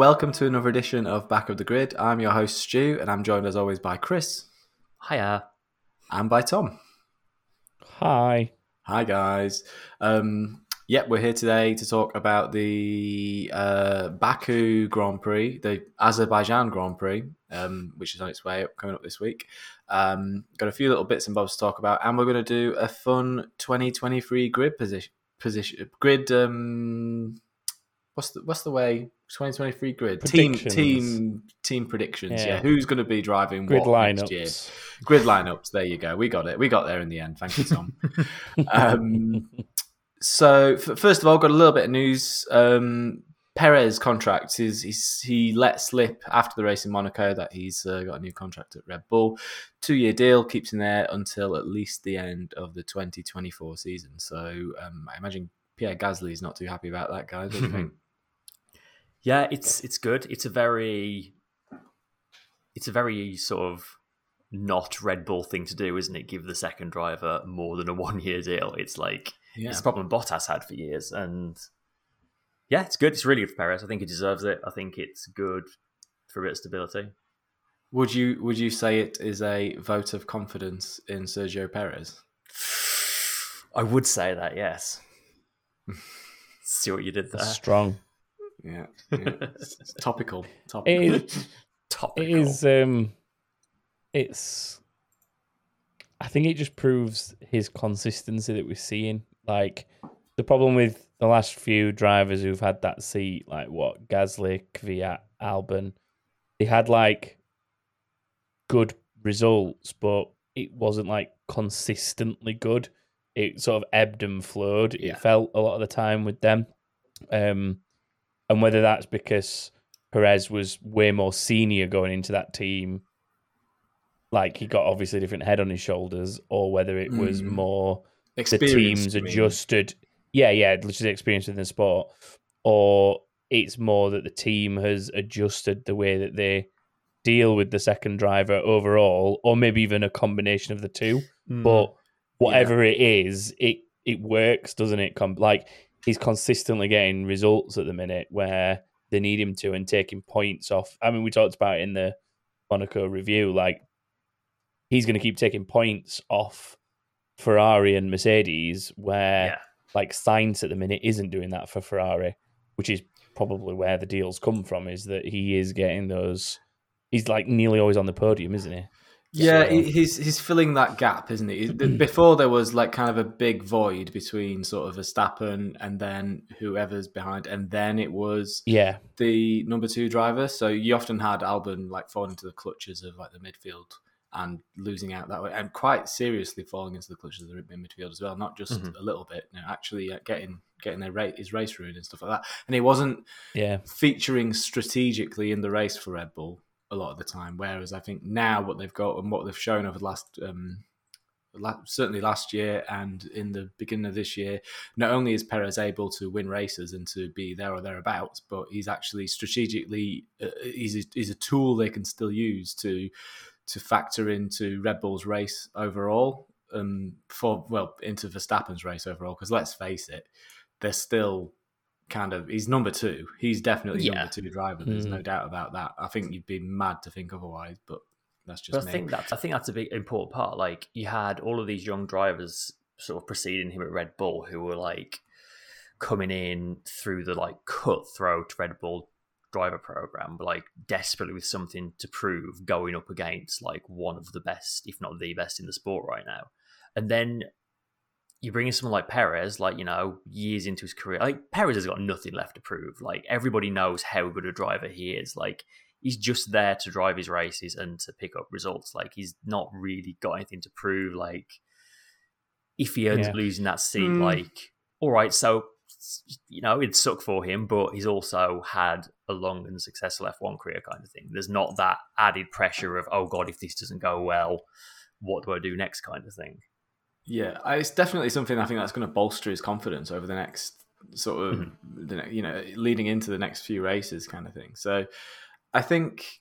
Hello and welcome to another edition of Back of the Grid. I'm your host Stu, and I'm joined as always by Chris Hiya. and by Tom. Hi. Hi guys. Um, yep, we're here today to talk about the uh, Baku Grand Prix, the Azerbaijan Grand Prix, um, which is on its way up, coming up this week. Um, got a few little bits and bobs to talk about, and we're going to do a fun 2023 grid position. Position grid. Um, what's the what's the way 2023 grid team team team predictions? Yeah, Yeah. who's going to be driving Grid what next year? lineups. Grid lineups. There you go. We got it. We got there in the end. Thank you, Tom. um, so f- first of all, got a little bit of news. Um, Perez contract is he's, he let slip after the race in Monaco that he's uh, got a new contract at Red Bull, two year deal keeps him there until at least the end of the 2024 season. So um, I imagine Pierre Gasly is not too happy about that, guys. What do you think? Yeah, it's it's good. It's a very it's a very sort of not Red Bull thing to do, isn't it? Give the second driver more than a one year deal. It's like Yeah. it's a problem Bottas had for years, and yeah, it's good. It's really good for Perez. I think he deserves it. I think it's good for a bit of stability. Would you would you say it is a vote of confidence in Sergio Perez? I would say that, yes. See what you did there. Strong. Yeah, yeah. It's- it's topical. Topical. It is, Topical. it is um it's I think it just proves his consistency that we're seeing. Like the problem with the last few drivers who've had that seat, like what, Gasly, Kvyat, Albon, they had like good results, but it wasn't like consistently good. It sort of ebbed and flowed. Yeah. It felt a lot of the time with them. Um and whether that's because Perez was way more senior going into that team, like he got obviously a different head on his shoulders, or whether it was Mm. more the teams adjusted. Yeah, yeah, which is experience within the sport, or it's more that the team has adjusted the way that they deal with the second driver overall, or maybe even a combination of the two. Mm. But whatever it is, it it works, doesn't it? Come like he's consistently getting results at the minute where they need him to and taking points off. I mean, we talked about it in the Monaco review, like he's going to keep taking points off Ferrari and Mercedes, where yeah. like Sainz at the minute isn't doing that for Ferrari, which is probably where the deals come from. Is that he is getting those? He's like nearly always on the podium, isn't he? Yeah, So- he's he's filling that gap, isn't he? Before there was like kind of a big void between sort of Verstappen and then whoever's behind, and then it was Yeah, the number two driver. So you often had Albon like falling into the clutches of like the midfield and losing out that way, and quite seriously falling into the clutches of the midfield as well, not just Mhm. a little bit. You know, actually uh, getting getting their rate his race ruined and stuff like that. And he wasn't yeah, featuring strategically in the race for Red Bull a lot of the time. Whereas I think now what they've got and what they've shown over the last, um, la- certainly last year and in the beginning of this year, not only is Perez able to win races and to be there or thereabouts, but he's actually strategically uh, he's a, he's a tool they can still use to to factor into Red Bull's race overall. Um, for well into Verstappen's race overall, because let's face it, they're still kind of he's number two. He's definitely Yeah. number two driver. There's Mm. no doubt about that. I think you'd be mad to think otherwise, but that's just But I think that's I think that's a big important part. Like you had all of these young drivers sort of preceding him at Red Bull who were like coming in through the like cutthroat Red Bull driver program, but like desperately with something to prove, going up against like one of the best, if not the best in the sport right now. And then you bring in someone like Perez, like you know, years into his career, like Perez has got nothing left to prove. Like everybody knows how good a driver he is. Like he's just there to drive his races and to pick up results. Like he's not really got anything to prove. Like if he ends Yeah. up losing that seat, Mm. like all right, so you know it'd suck for him, but he's also had a long and successful F1 career kind of thing. There's not that added pressure of oh god, if this doesn't go well, what do I do next kind of thing. Yeah, I- it's definitely something I think that's going to bolster his confidence over the next sort of, Mm-hmm. the you know, leading into the next few races, kind of thing. So, I think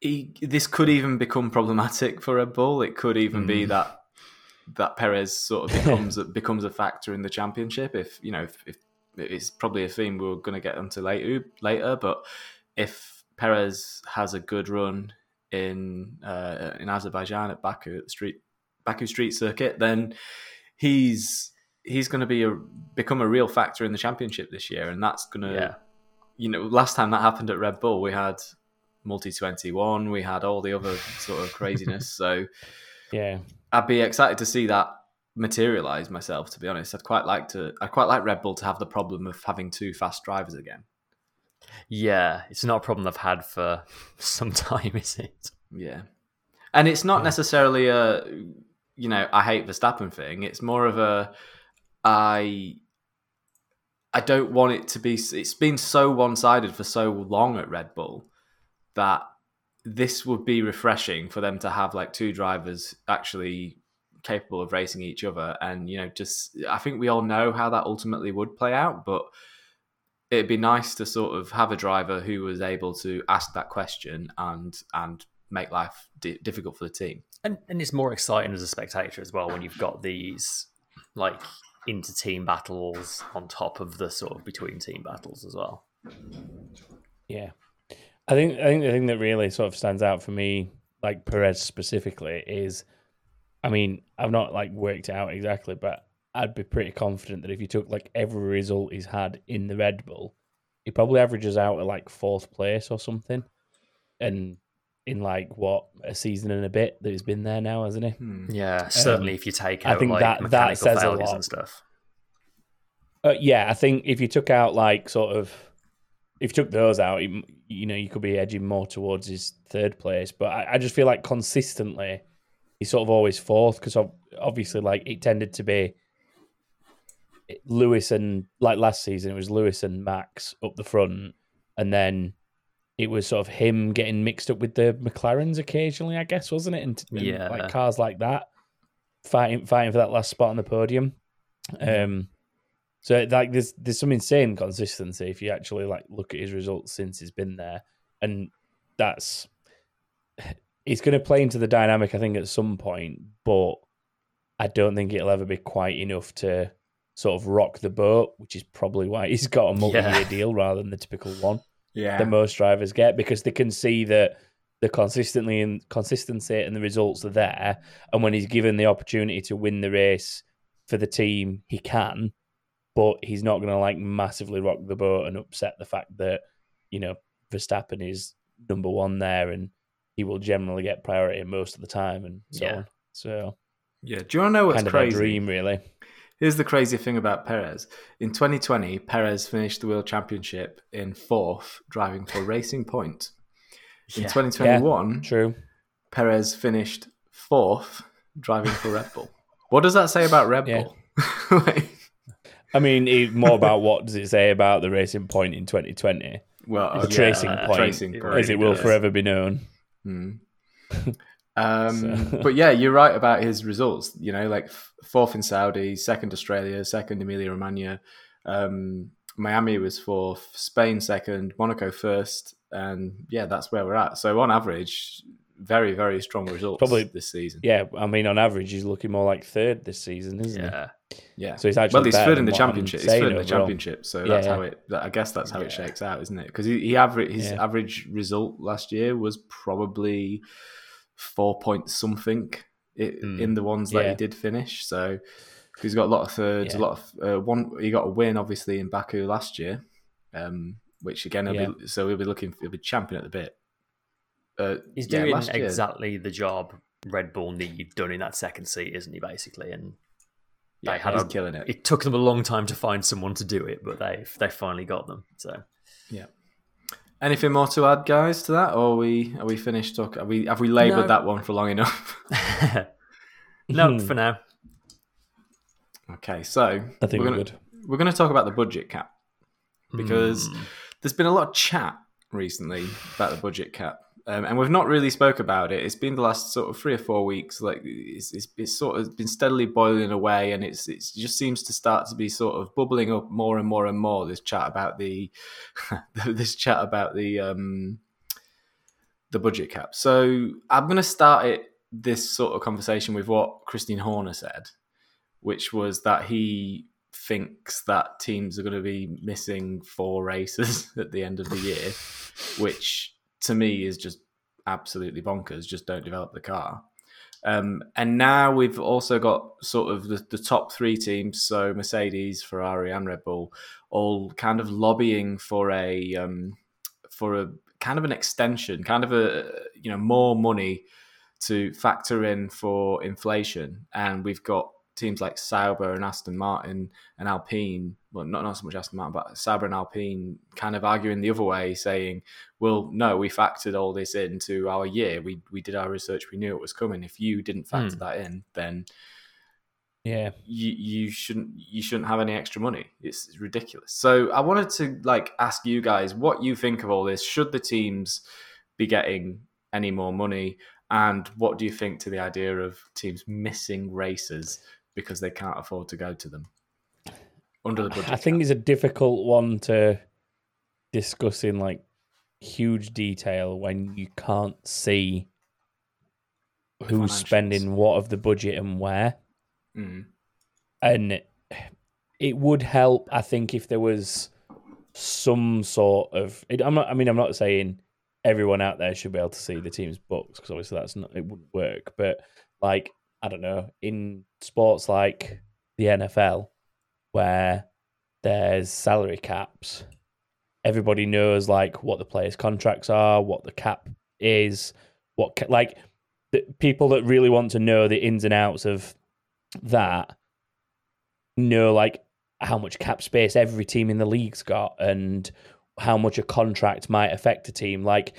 he, this could even become problematic for Red Bull. It could even be Mm. that that Perez sort of becomes a, becomes a factor in the championship if you know if, if it's probably a theme we're going to get onto later. Later, but if Perez has a good run in uh, in Azerbaijan at Baku at the street Baku Street Circuit, then he's he's going to be a become a real factor in the championship this year, and that's going to Yeah. you know last time that happened at Red Bull, we had multi twenty one, we had all the other sort of craziness. so Yeah. I'd be excited to see that materialize myself. To be honest, I'd quite like to. I'd quite like Red Bull to have the problem of having two fast drivers again. Yeah, it's not a problem they've had for some time, is it? Yeah, and it's not Yeah. necessarily a you know I hate Verstappen thing. It's more of a I I don't want it to be. It's been so one sided for so long at Red Bull that this would be refreshing for them to have like two drivers actually capable of racing each other and you know just i think we all know how that ultimately would play out but it'd be nice to sort of have a driver who was able to ask that question and and make life di- difficult for the team And and it's more exciting as a spectator as well when you've got these like inter team battles on top of the sort of between team battles as well. Yeah, I think I think the thing that really sort of stands out for me, like Perez specifically, is, I mean, I've not like worked it out exactly, but I'd be pretty confident that if you took like every result he's had in the Red Bull, he probably averages out at like fourth place or something, and in like what a season and a bit that he's been there now, hasn't he? Hmm. Yeah, certainly if you take I think like that- that says a lot. and stuff. Uh, yeah, I think if you took out like sort of, if you took those out, you, you know, you could be edging more towards his third place. But I, I just feel like consistently, he's sort of always fourth because obviously, like it tended to be Lewis and like last season, it was Lewis and Max up the front, and then it was sort of him getting mixed up with the McLarens occasionally, I guess, wasn't it? And, and Yeah. like cars like that, fighting fighting for that last spot on the podium. Um, so like there's there's some insane consistency if you actually like look at his results since he's been there, and that's he's going to play into the dynamic I think at some point, but I don't think it'll ever be quite enough to sort of rock the boat, which is probably why he's got a multi-year Yeah. deal rather than the typical one yeah that most drivers get because they can see that the consistently and consistency and the results are there. And when he's given the opportunity to win the race for the team, he can, but he's not going to like massively rock the boat and upset the fact that you know Verstappen is number one there and he will generally get priority most of the time and so Yeah. on. So yeah do you want to know what's kind of crazy a dream, really. Here's the crazy thing about Perez. In 2020, Perez finished the World Championship in fourth, driving for Racing Point. In Yeah. 2021, True. Perez finished fourth, driving for Red Bull. What does that say about Red Yeah. Bull? Like, I mean, more about what does it say about the racing point in 2020, well, okay. tracing uh, point, tracing point, as it will forever be known. Hmm. Um, So- but yeah, you're right about his results. You know, like fourth in Saudi, second Australia, second Emilia Romagna. Um, Miami was fourth, Spain second, Monaco first, and yeah, that's where we're at. So on average, very very strong results Probably- this season. Yeah, I mean, on average, he's looking more like third this season, isn't Yeah. Yeah. So he's actually well, he's third in the championship. He's third in the overall. championship, so Yeah, that's yeah. how it. that- I guess that's how it shakes out, isn't it? Because he, he average his Yeah. average result last year was probably four points something i Mm. in the ones that Yeah. he did finish. So he's got a lot of thirds, Yeah. a lot of uh, one. He got a win obviously in Baku last year, um, which again, he'll Yeah. be, so he'll be looking. For he'll be champion at the bit. Uh, He's yeah, doing exactly the job Red Bull need done in that second seat, isn't he? Basically, and Yeah, they had he's a- killing it. it took them a long time to find someone to do it, but they they finally got them. So Anything more to add, guys, to that, or are we are we finished? Talk, are we have we laboured No. that one for long enough? no, Hmm. for now. okay, so I think we're we're gonna good. we're gonna talk about the budget cap because Hmm. there's been a lot of chat recently about the budget cap, um, and we've not really spoke about it. It's been the last sort of three or four weeks. Like it's, it's, it's sort of been steadily boiling away, and it's it just seems to start to be sort of bubbling up more and more and more. This chat about the this chat about the um, the budget cap. So I'm going to start it this sort of conversation with what Christian Horner said, which was that he thinks that teams are going to be missing four races at the end of the year, which to me is just absolutely bonkers. Just don't develop the car. Um, and now we've also got sort of the, the, top three teams, so Mercedes, Ferrari, and Red Bull, all kind of lobbying for a um, for a kind of an extension, kind of a you know more money to factor in for inflation. And we've got teams like Sauber and Aston Martin and Alpine, well, not, not so much Aston Martin, but Sauber and Alpine kind of arguing the other way, saying, well, no, we factored all this into our year. We, we did our research. We knew it was coming. If you didn't factor mm. that in, then yeah, you, you shouldn't, you shouldn't have any extra money. It's, it's ridiculous. So I wanted to like ask you guys what you think of all this. Should the teams be getting any more money? And what do you think to the idea of teams missing races because they can't afford to go to them under the budget? I think it's a difficult one to discuss in like huge detail when you can't see who's spending what of the budget and where. Mm. And it would help, I think, if there was some sort of. It, I'm not. I mean, I'm not saying everyone out there should be able to see the team's books because obviously that's not it wouldn't work. But like I don't know in sports like the NFL where there's salary caps, everybody knows like what the players' contracts are, what the cap is, what ca- like the people that really want to know the ins and outs of that know like how much cap space every team in the league's got and how much a contract might affect a team. Like,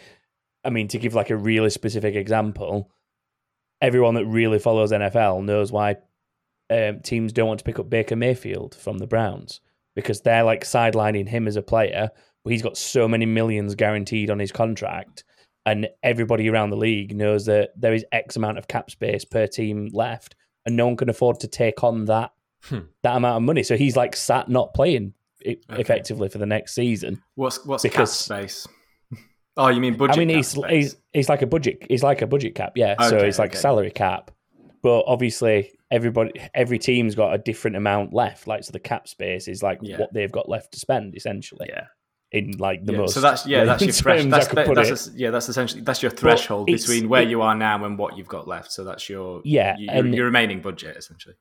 I mean, to give like a really specific example, everyone that really follows NFL knows why um, teams don't want to pick up Baker Mayfield from the Browns because they're like sidelining him as a player, but he's got so many millions guaranteed on his contract. And everybody around the league knows that there is X amount of cap space per team left, and no one can afford to take on that hmm. that amount of money. So he's like sat not playing okay. effectively for the next season. What's what's because, cap space? Oh, you mean budget? I mean, he's, he's he's like a budget. He's like a budget cap, yeah. Okay, so it's like okay. salary cap, but obviously everybody, every team's got a different amount left. Like so, the cap space is like yeah. what they've got left to spend, essentially. Yeah. In like the yeah, most. So that's yeah, that's your threshold. That's, that's a, yeah, that's essentially that's your threshold between where it, you are now and what you've got left. So that's your yeah, your, and, your remaining budget essentially.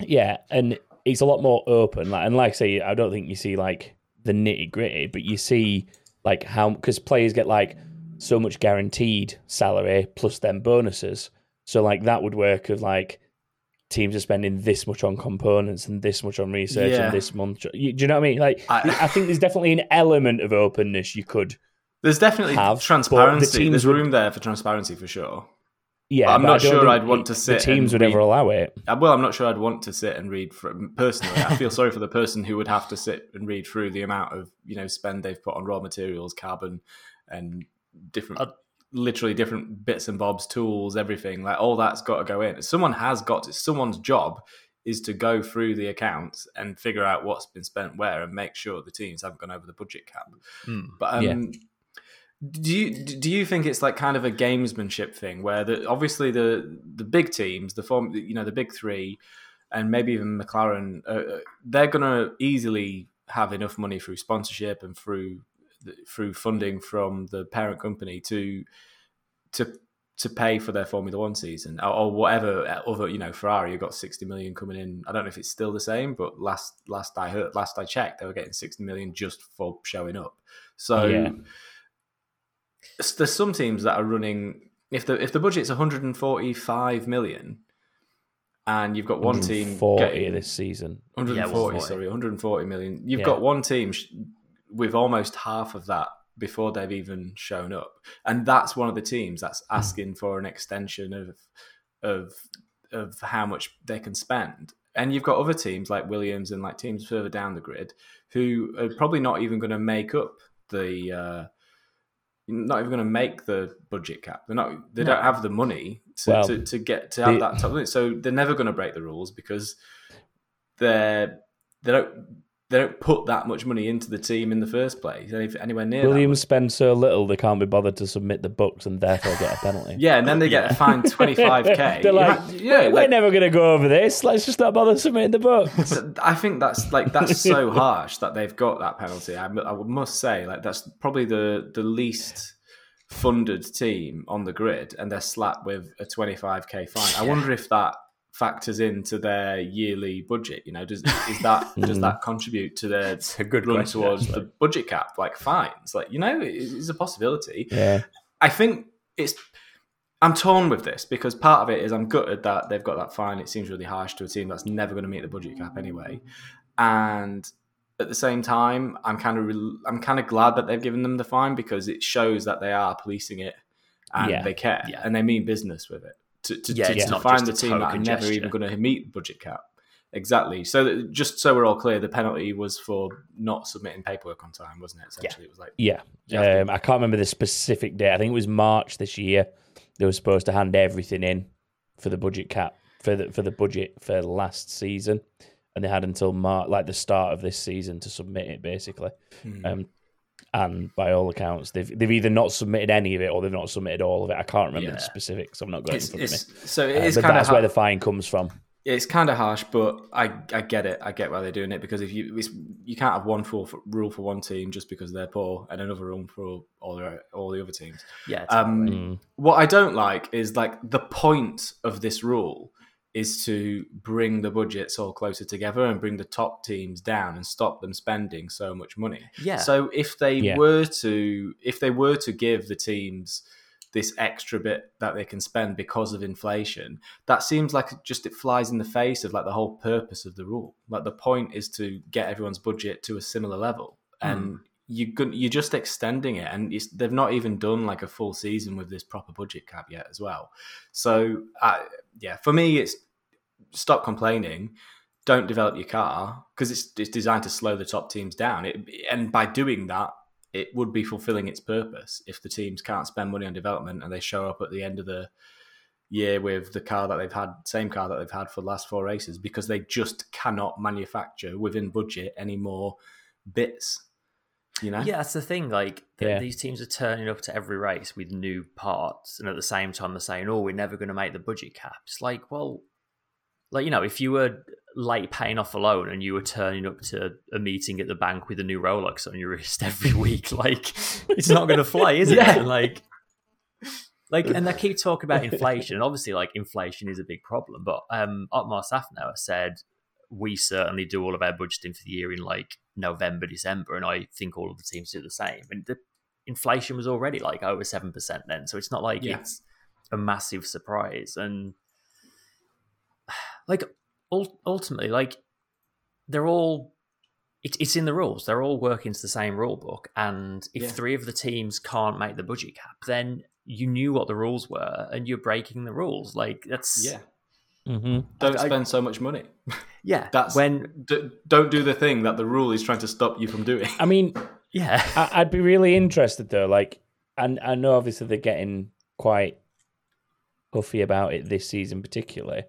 Yeah, and it's a lot more open. Like, and like I say, I don't think you see like the nitty gritty, but you see like how because players get like so much guaranteed salary plus then bonuses. So like that would work of like teams are spending this much on components and this much on research yeah. and this month. You, do you know what I mean? Like I, I, think there's definitely an element of openness you could. There's definitely have, transparency. The there's room there for transparency for sure. Yeah, I'm not sure I'd want to sit. The teams would read, ever allow it. Uh, well, I'm not sure I'd want to sit and read. From, personally, I feel sorry for the person who would have to sit and read through the amount of you know spend they've put on raw materials, carbon, and different, uh, literally different bits and bobs, tools, everything. Like all that's got to go in. Someone has got to. Someone's job is to go through the accounts and figure out what's been spent where and make sure the teams haven't gone over the budget cap. Mm, but um, yeah do you do you think it's like kind of a gamesmanship thing where the obviously the the big teams, the form, you know, the big three, and maybe even McLaren, uh, uh they're to easily have enough money through sponsorship and through through funding from the parent company to to to pay for their Formula One season or, or whatever other you know Ferrari have got sixty million coming in. I don't know if it's still the same, but last last I heard, last I checked, they were getting sixty million just for showing up. So. Yeah there's some teams that are running if the if the budget's 145 million and you've got one team 40 this season. 140 yeah, sorry 140 million. You've yeah. got one team with almost half of that before they've even shown up. And that's one of the teams that's hmm. asking for an extension of of of how much they can spend. And you've got other teams like Williams and like teams further down the grid who are probably not even going to make up the uh, not even going to make the budget cap. They're not. They no. don't have the money to, well, to, to, get to have the, that top limit. So they're never going to break the rules because they're they don't they don't put that much money into the team in the first place, anywhere near. that Williams spend so little they can't be bothered to submit the books and therefore get a penalty. Yeah, and then they get Yeah. fined twenty five k. They're like, yeah, we're like, never going to go over this. Let's just not bother submitting the books. I think that's like that's so harsh that they've got that penalty. I, I must say, like that's probably the the least funded team on the grid, and they're slapped with a twenty five k fine. I wonder if that factors into their yearly budget. You know, does is that does Mhm. that contribute to their It's a good run question. towards actually. the budget cap, like fines? Like you know, it is a possibility. yeah. I think it's. I'm torn with this because part of it is I'm gutted that they've got that fine. It seems really harsh to a team that's never going to meet the budget cap anyway, and at the same time, I'm kind of re- I'm kind of glad that they've given them the fine because it shows that they are policing it and Yeah. they care Yeah. and they mean business with it. To, to, Yeah, to, it's to not find the team that are never gesture. even going to meet the budget cap. Exactly. So that, just so we're all clear, the penalty was for not submitting paperwork on time, wasn't it? Essentially, it was like Yeah. you have to- Um, I can't remember the specific date. I think it was March this year. They were supposed to hand everything in for the budget cap for the for the budget for last season, and they had until March, like the start of this season, to submit it basically. Hmm. Um, and by all accounts, they've they've either not submitted any of it or they've not submitted all of it. I can't remember Yeah. the specifics. I'm not going it's, in front of me. so it Uh, is but kind that's of where the fine comes from. it's kind of harsh, but I I get it. I get why they're doing it because if you it's, you can't have one full for, rule for one team just because they're poor and another rule for all the all the other teams. yeah, Um, totally. Mm. What I don't like is like the point of this rule is to bring the budgets all closer together and bring the top teams down and stop them spending so much money. yeah. So if they Yeah. were to if they were to give the teams this extra bit that they can spend because of inflation, that seems like just it flies in the face of like the whole purpose of the rule. Like the point is to get everyone's budget to a similar level, and you you're just extending it, and it's, they've not even done like a full season with this proper budget cap yet as well. So uh, yeah, for me, it's stop complaining. Don't develop your car because it's it's designed to slow the top teams down. It, and by doing that, it would be fulfilling its purpose if the teams can't spend money on development and they show up at the end of the year with the car that they've had, same car that they've had for the last four races, because they just cannot manufacture within budget any more bits. You know? Yeah, that's the thing. Like th- Yeah. these teams are turning up to every race with new parts, and at the same time they're saying, "Oh, we're never going to make the budget cap." It's like, well, like you know, if you were late paying off a loan and you were turning up to a meeting at the bank with a new Rolex on your wrist every week, like it's not going to fly, is it? Yeah. Like, like, and they keep talking about inflation. and Obviously, like inflation is a big problem, but um, Otmar Szafnauer said we certainly do all of our budgeting for the year in like November, December, and I think all of the teams do the same. And the inflation was already like over seven percent then, so it's not like Yeah. it's a massive surprise. And like ultimately, like they're all it, it's in the rules. They're all working to the same rule book, and if Yeah. three of the teams can't make the budget cap, then you knew what the rules were, and you're breaking the rules. Like that's Yeah. Mm-hmm. Don't I- spend so much money. yeah. That's when D- don't do the thing that the rule is trying to stop you from doing. I mean, yeah. I, I'd be really interested though. Like, and I know obviously they're getting quite huffy about it this season, particularly.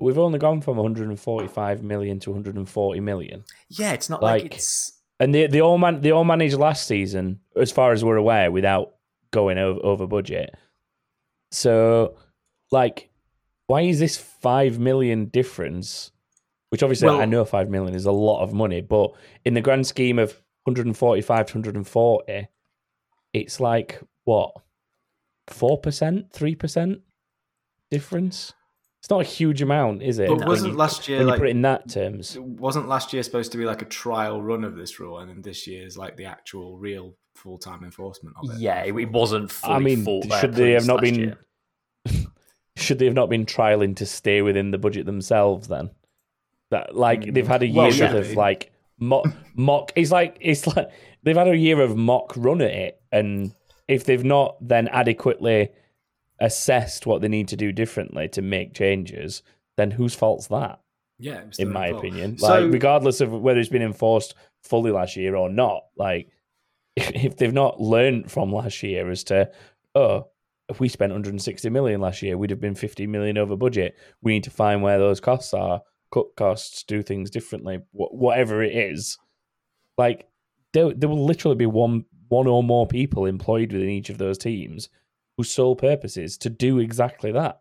We've only gone from 145 million to 140 million, Yeah, it's not like, Like- it's and they they all man they all managed last season, as far as we're aware, without going over, over budget. So, like, why is this five million difference? Which obviously Well- I know five million is a lot of money, but in the grand scheme of 145 to 140, it's like what four percent, three percent difference. It's not a huge amount, is it? But wasn't you- last year when you like put it in that terms? wasn't last year supposed to be like a trial run of this rule, and then this year is like the actual real full time enforcement of it? yeah, it, it wasn't. Fully I mean, full, should they have not been? should they have not been trialing to stay within the budget themselves? Then that like Mm, they've had a year well, should of like mock mock. It's like it's like they've had a year of mock run at it, and if they've not then adequately assessed what they need to do differently to make changes, then whose fault's that? yeah. in my fault. opinion. So- like, regardless of whether it's been enforced fully last year or not, like, if, if they've not learned from last year as to, oh, if we spent 160 million last year, we'd have been 50 million over budget. We need to find where those costs are, cut costs, do things differently, wh- whatever it is. Like there, there will literally be one one or more people employed within each of those teams whose sole purpose is to do exactly that.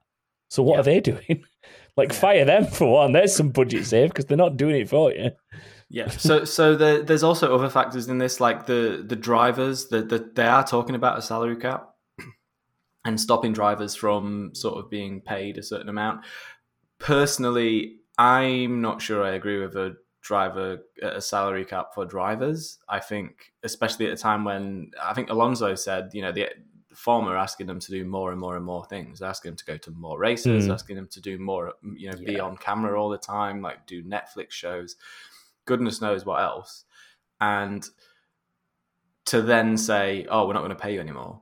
So what Yeah. are they doing? like fire them for one. There's some budget save because they're not doing it for you. Yeah. So so the, there's also other factors in this, like the the drivers. that the, they are talking about a salary cap and stopping drivers from sort of being paid a certain amount. Personally, I'm not sure I agree with a driver a salary cap for drivers. I think, especially at a time when I think Alonso said, you know, the former asking them to do more and more and more things, asking them to go to more races, Mm. asking them to do more, you know, be on camera all the time, like do Netflix shows goodness knows what else. And to then say, oh, we're not going to pay you anymore.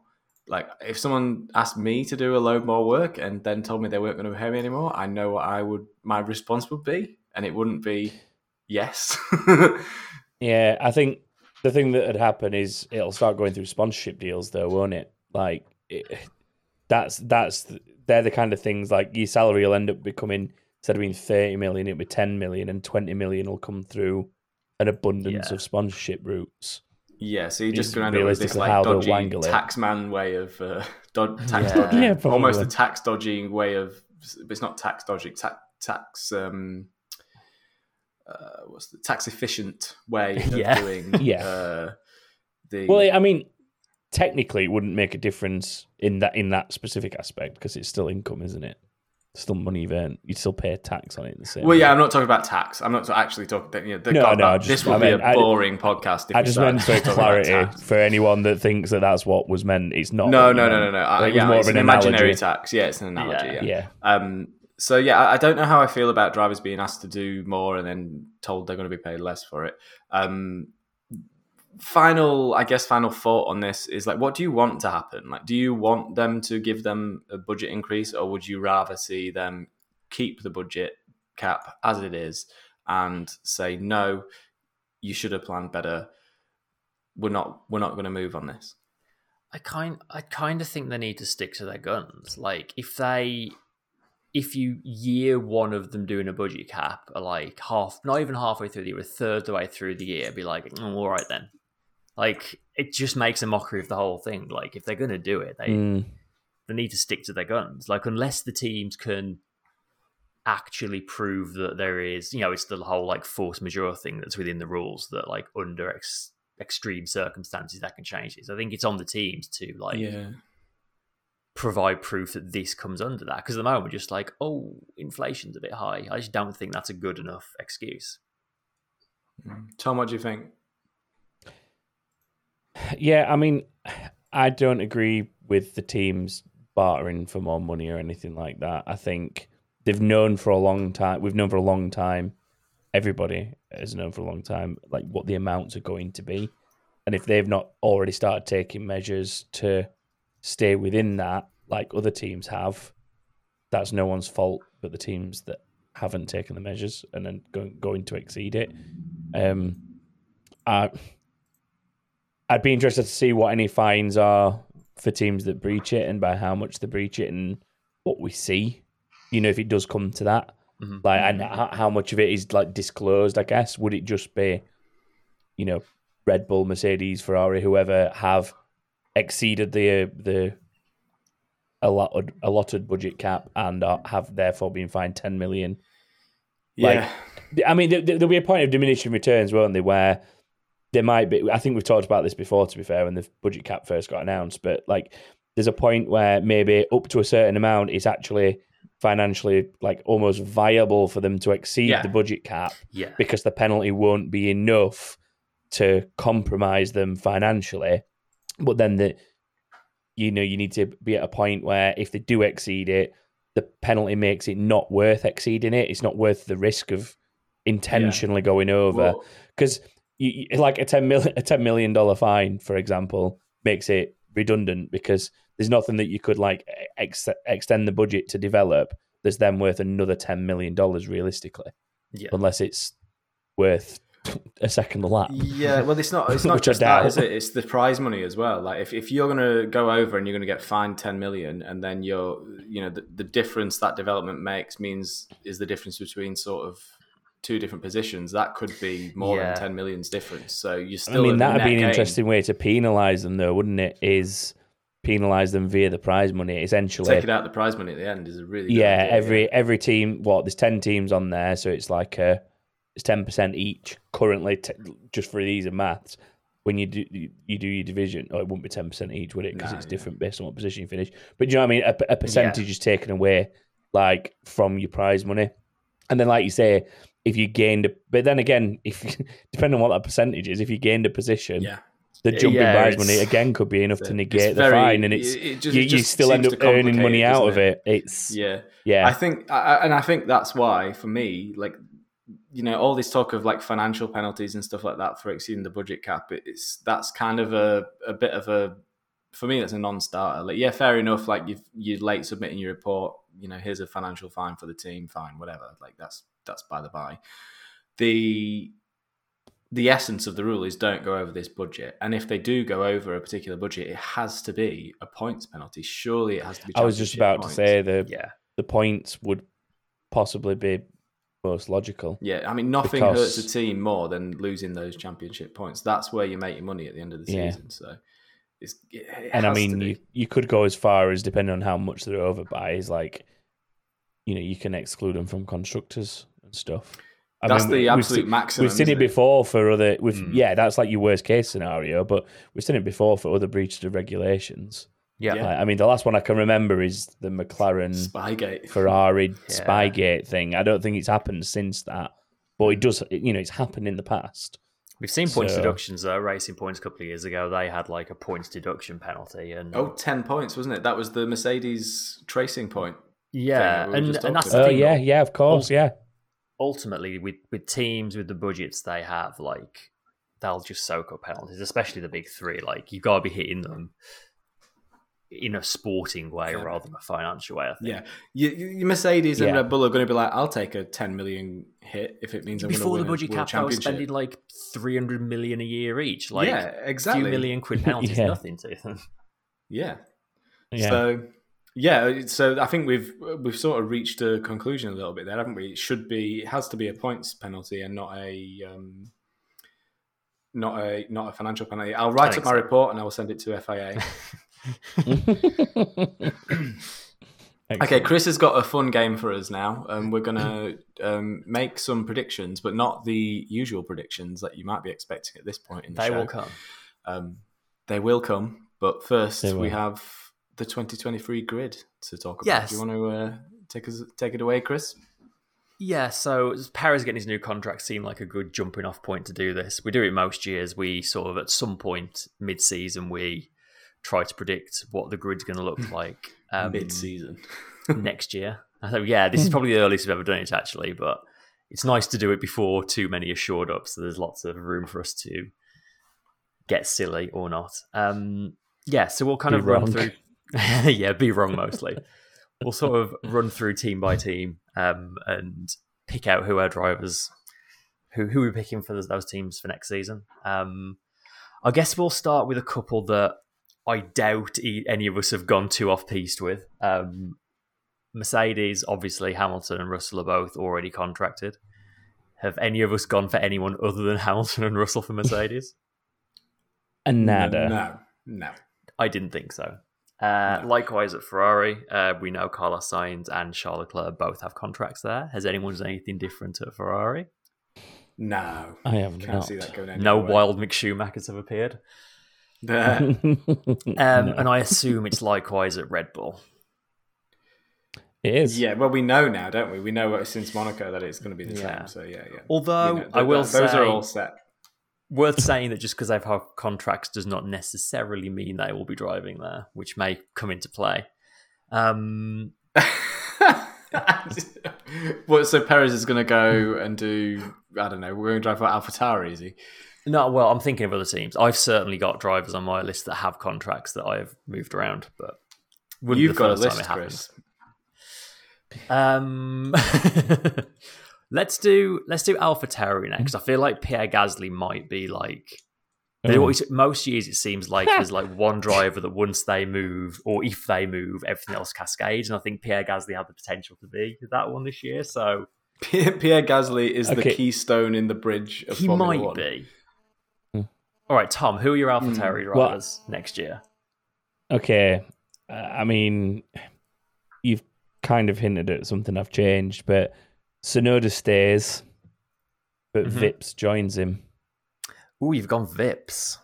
Like, if someone asked me to do a load more work and then told me they weren't going to pay me anymore, I know what I would, my response would be. And it wouldn't be yes. Yeah, I think the thing that would happen is it'll start going through sponsorship deals, though, won't it? Like it, that's that's they're the kind of things like your salary will end up becoming instead of being thirty million, it'll be ten million, and twenty million will come through an abundance Yeah. of sponsorship routes. yeah, so you're just going to end up with this like dodgy tax man way of uh, dod- tax Yeah. dodging, Yeah, almost a tax dodging way of. It's not tax dodging, tax tax. Um, uh, what's the tax efficient way of Yeah. doing? Yeah. Uh, the Well, I mean, technically, it wouldn't make a difference in that in that specific aspect because it's still income, isn't it? Still money you've earned. You still pay tax on it the same. Well, way. yeah, I'm not talking about tax. I'm not actually talking. You know, the, No, God, no, that- just- this would I be a I- boring podcast. If I just meant for clarity for anyone that thinks that that's what was meant. It's not. No, no, no, no, no. Uh, yeah, more it's of an an imaginary tax. Yeah, it's an analogy. Yeah. Yeah. Yeah, Um. So yeah, I, I don't know how I feel about drivers being asked to do more and then told they're going to be paid less for it. Um. Final, I guess, final thought on this is like, what do you want to happen? Like, do you want them to give them a budget increase, or would you rather see them keep the budget cap as it is and say no? You should have planned better. We're not. We're not going to move on this. I kind I kind of think they need to stick to their guns. Like if they if you year one of them doing a budget cap like half not even halfway through the year, a third the way through the year, be like, oh, all right then. Like it just makes a mockery of the whole thing. Like if they're gonna do it, they Mm, they need to stick to their guns. Like unless the teams can actually prove that there is, you know, it's the whole like force majeure thing that's within the rules that like under ex- extreme circumstances that can change this. I think it's on the teams to like yeah. provide proof that this comes under that. Because at the moment we're just like, oh, inflation's a bit high. I just don't think that's a good enough excuse. Tom, what do you think? Yeah. I mean, I don't agree with the teams bartering for more money or anything like that. I think they've known for a long time. We've known for a long time. Everybody has known for a long time, like what the amounts are going to be, and if they've not already started taking measures to stay within that, like other teams have, that's no one's fault but the teams that haven't taken the measures and then going to exceed it. Um, I I'd be interested to see what any fines are for teams that breach it and by how much they breach it and what we see. You know, if it does come to that, Mhm. like, and how, how much of it is like disclosed. I guess would it just be, you know, Red Bull, Mercedes, Ferrari, whoever have exceeded the the allotted allotted budget cap and are, have therefore been fined ten million Like, Yeah. I mean, there, there'll be a point of diminishing returns, won't there? Where there might be. I think we've talked about this before. To be fair, when the budget cap first got announced, but like, there's a point where maybe up to a certain amount, it's actually financially like almost viable for them to exceed Yeah. the budget cap Yeah. because the penalty won't be enough to compromise them financially. But then the you know you need to be at a point where if they do exceed it, the penalty makes it not worth exceeding it. It's not worth the risk of intentionally going over Well, because you, you- like a ten million a ten million dollar fine, for example, makes it redundant because there's nothing that you could like ex- extend the budget to develop that's then worth another ten million dollars realistically, Yeah. unless it's worth a second lap. Yeah, well, it's not. It's not just that, is it? It's the prize money as well. Like if, if you're going to go over and you're going to get fined ten million, and then you're, you know, the, the difference that development makes means is the difference between sort of two different positions, that could be more Yeah. than ten million's difference. So you're still. I mean, that'd be an gain. interesting way to penalise them, though, wouldn't it? Is penalise them via the prize money, essentially. Taking out the prize money at the end is a really good yeah, idea, every every team. What there's ten teams on there, so it's like uh it's ten percent each currently. T- just for these and maths, when you do you, you do your division, oh, it wouldn't be ten percent each, would it? Because No, it's yeah. different based on what position you finish. But do you know what I mean? A, a percentage is taken away, like from your prize money, and then like you say, if you gained, a, but then again, if depending on what that percentage is, if you gained a position, Yeah, the jumping yeah, prize money again could be enough to negate the very- fine, and it's it- just- you, it you just still end up earning money complicate it, out of it. It's yeah. yeah. I think, I, I- and I think that's why, for me, like you know, all this talk of like financial penalties and stuff like that for exceeding the budget cap, it's that's kind of a a bit of a for me that's a non-starter. Like, yeah, fair enough. Like you you're late submitting your report. You know, here's a financial fine for the team. Fine, whatever. Like that's that's by the by. The the essence of the rule is don't go over this budget, and if they do go over a particular budget, it has to be a points penalty. Surely it has to be. I was just about points. to say the Yeah. the points would possibly be most logical. Yeah, I mean, nothing Because- hurts a team more than losing those championship points. That's where you make your money at the end of the Yeah. season. So, it's, it, and I mean, you, you could go as far as depending on how much they're over by is like, you know, you can exclude them from constructors and stuff. I that's mean, the we- we've absolute seen- maximum. We've seen isn't it before for other. We've, Mm. Yeah, that's like your worst case scenario, but we've seen it before for other breaches of regulations. Yeah. Yeah. Like, I mean, the last one I can remember is the McLaren Spygate. Ferrari Yeah. Spygate thing. I don't think it's happened since that, but it does. You know, it's happened in the past. We've seen points So- deductions though. Racing points a couple of years ago, they had like a points deduction penalty, and Oh, 10 points, wasn't it? That was the Mercedes tracing point. yeah, thing we were and, just and that's the Oh thing. yeah, yeah, of course, yeah. Ultimately, with with teams with the budgets they have, like they'll just soak up penalties, especially the big three. Like you've got to be hitting them in a sporting way Yeah. rather than a financial way. I think. Yeah. You, you, Mercedes and Yeah. Red Bull are going to be like, I'll take a 10 million hit if it means I'm Before win the budget cap, I was spending like three hundred million a year each. Like yeah, a exactly. few million quid penalties, Yeah. nothing to them. Yeah. Yeah. So yeah, so I think we've we've sort of reached a conclusion a little bit there, haven't we? It should be it has to be a points penalty and not a um, not a not a financial penalty. I'll write think up my so. report and I will send it to FIA. okay, Chris has got a fun game for us now, and we're gonna um, make some predictions, but not the usual predictions that you might be expecting at this point in the They show. will come. Um, they will come, but first They we will. have the 2023 grid to talk about. Yes. Do you want to uh, take us take it away, Chris? Yeah, so Perez getting his new contract seemed like a good jumping off point to do this. We do it most years. We sort of at some point mid season we try to predict what the grid's going to look like um, Mid-season. next year. I thought, yeah, this is probably the earliest we've ever done it actually, but it's nice to do it before too many are shored up, so there's lots of room for us to get silly or not. Um, yeah, so we'll kind Be of run through. yeah, be wrong mostly. we'll sort of run through team by team um, and pick out who our drivers, who who we're picking for those, those teams for next season. Um, I guess we'll start with a couple that I doubt e- any of us have gone too off piste with. Um, Mercedes, obviously, Hamilton and Russell are both already contracted. Have any of us gone for anyone other than Hamilton and Russell for Mercedes? and nada. No, no. I didn't think so. Uh, No. Likewise at Ferrari, uh, we know Carlos Sainz and Charles Leclerc both have contracts there. Has anyone done anything different at Ferrari? No. I have Can't not. see that going No anywhere. wild Mick Schumachers have appeared. Um, No. And I assume it's likewise at Red Bull. it is. yeah, well, we know now, don't we? We know since Monaco that it's going to be the Yeah. same. So yeah, yeah. Although We know- I will th- those say, are all set. Worth saying that just because they've had contracts does not necessarily mean they will be driving there, which may come into play. Um, well, so Perez is going to go and do. I don't know. We're going to drive for AlphaTauri, is he? no, well, I'm thinking of other teams. I've certainly got drivers on my list that have contracts that I've moved around, but You've got a list. Chris. Um, let's do let's do AlphaTauri next. I feel like Pierre Gasly might be like they Oh. always, most years. It seems like there's like one driver that once they move, or if they move, everything else cascades. And I think Pierre Gasly had the potential to be that one this year. So Pierre, Pierre Gasly is the keystone in the bridge of he Formula might One. be. Hmm. All right, Tom. Who are your Hmm. AlphaTauri Well- drivers next year? Okay, uh, I mean, you've kind of hinted at something I've changed, but Tsunoda stays, but Mhm. Vips joins him. Ooh, you've gone Vips.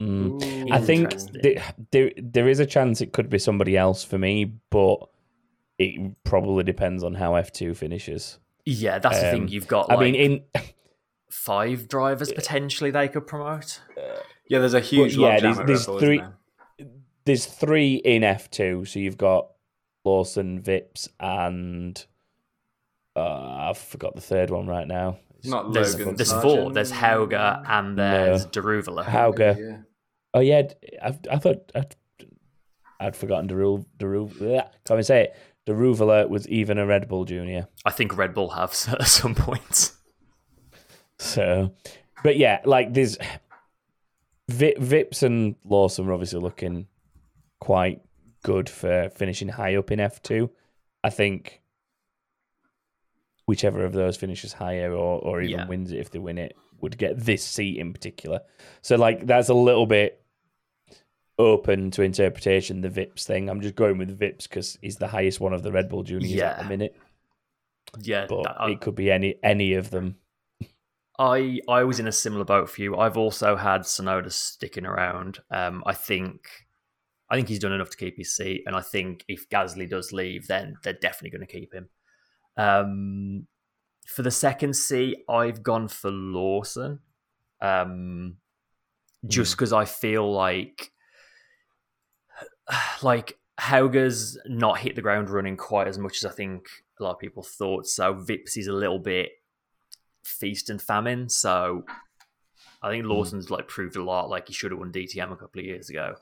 Mm. I think Interesting. there, there there is a chance it could be somebody else for me, but it probably depends on how F two finishes. Yeah, that's the thing. Um, You've got. I Like, mean, in five drivers potentially they could promote. Yeah, there's a huge Well, yeah, there's- there's Red three- there's three in F two, so you've got Lawson, Vips, and uh, I forgot the third one right now. Not There's, Logan. there's Sargent. four. There's Hauger and there's Daruvala. Hauger. Yeah. Oh yeah, I've, I thought I'd, I'd forgotten Deru Deru. Can't even say it. Daruvala was even a Red Bull junior. I think Red Bull have at some points. So, but yeah, like there's Vi- Vips and Lawson are obviously looking quite good for finishing high up in F2. I think whichever of those finishes higher or, or even Yeah. wins it if they win it would get this seat in particular. So, like, that's a little bit open to interpretation, the Vips thing. I'm just going with Vips because he's the highest one of the Red Bull juniors at the minute, Yeah, but that- I, it could be any any of them. I I was in a similar boat for you. I've also had Tsunoda sticking around. Um, I think I think he's done enough to keep his seat, and I think if Gasly does leave, then they're definitely going to keep him. Um, for the second seat, I've gone for Lawson, um, just because I feel like like Hauger's not hit the ground running quite as much as I think a lot of people thought. So Vips is a little bit feast and famine. So I think Lawson's like proved a lot. Like he should have won DTM a couple of years ago.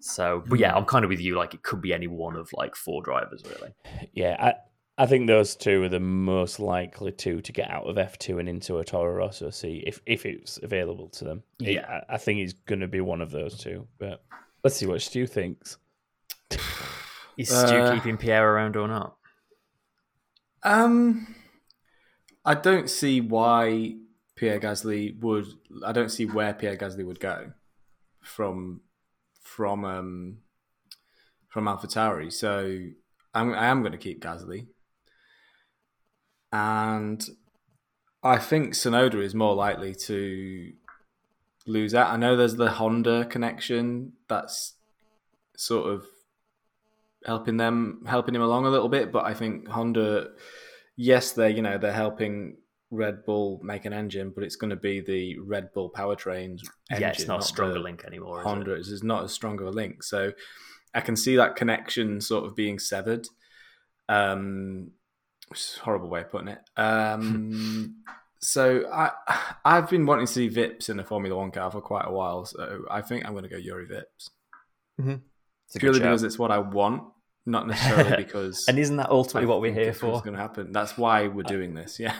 So, but yeah, I'm kind of with you. Like it could be any one of like four drivers, really. Yeah, I I think those two are the most likely two to get out of F two and into a Toro Rosso seat if if it's available to them. Yeah. I, I think it's going to be one of those two. But let's see what Stu thinks. Is Stu Uh, keeping Pierre around or not? Um, I don't see why Pierre Gasly would. I don't see where Pierre Gasly would go from from um from AlphaTauri. So I'm I am going to keep Gasly, and I think Tsunoda is more likely to lose out. I know there's the Honda connection that's sort of helping them helping him along a little bit but i think honda yes they're you know they're helping red bull make an engine but it's going to be the red bull powertrains engine, yeah, it's not a stronger link anymore. Honda is, not as strong of a link so i can see that connection sort of being severed um which is a horrible way of putting it um so i i've been wanting to see vips in a formula one car for quite a while so i think i'm going to go yuri vips good purely because it's what I want, not necessarily because. and isn't that ultimately what we're here It's for? going to happen. That's why we're doing this. Yeah.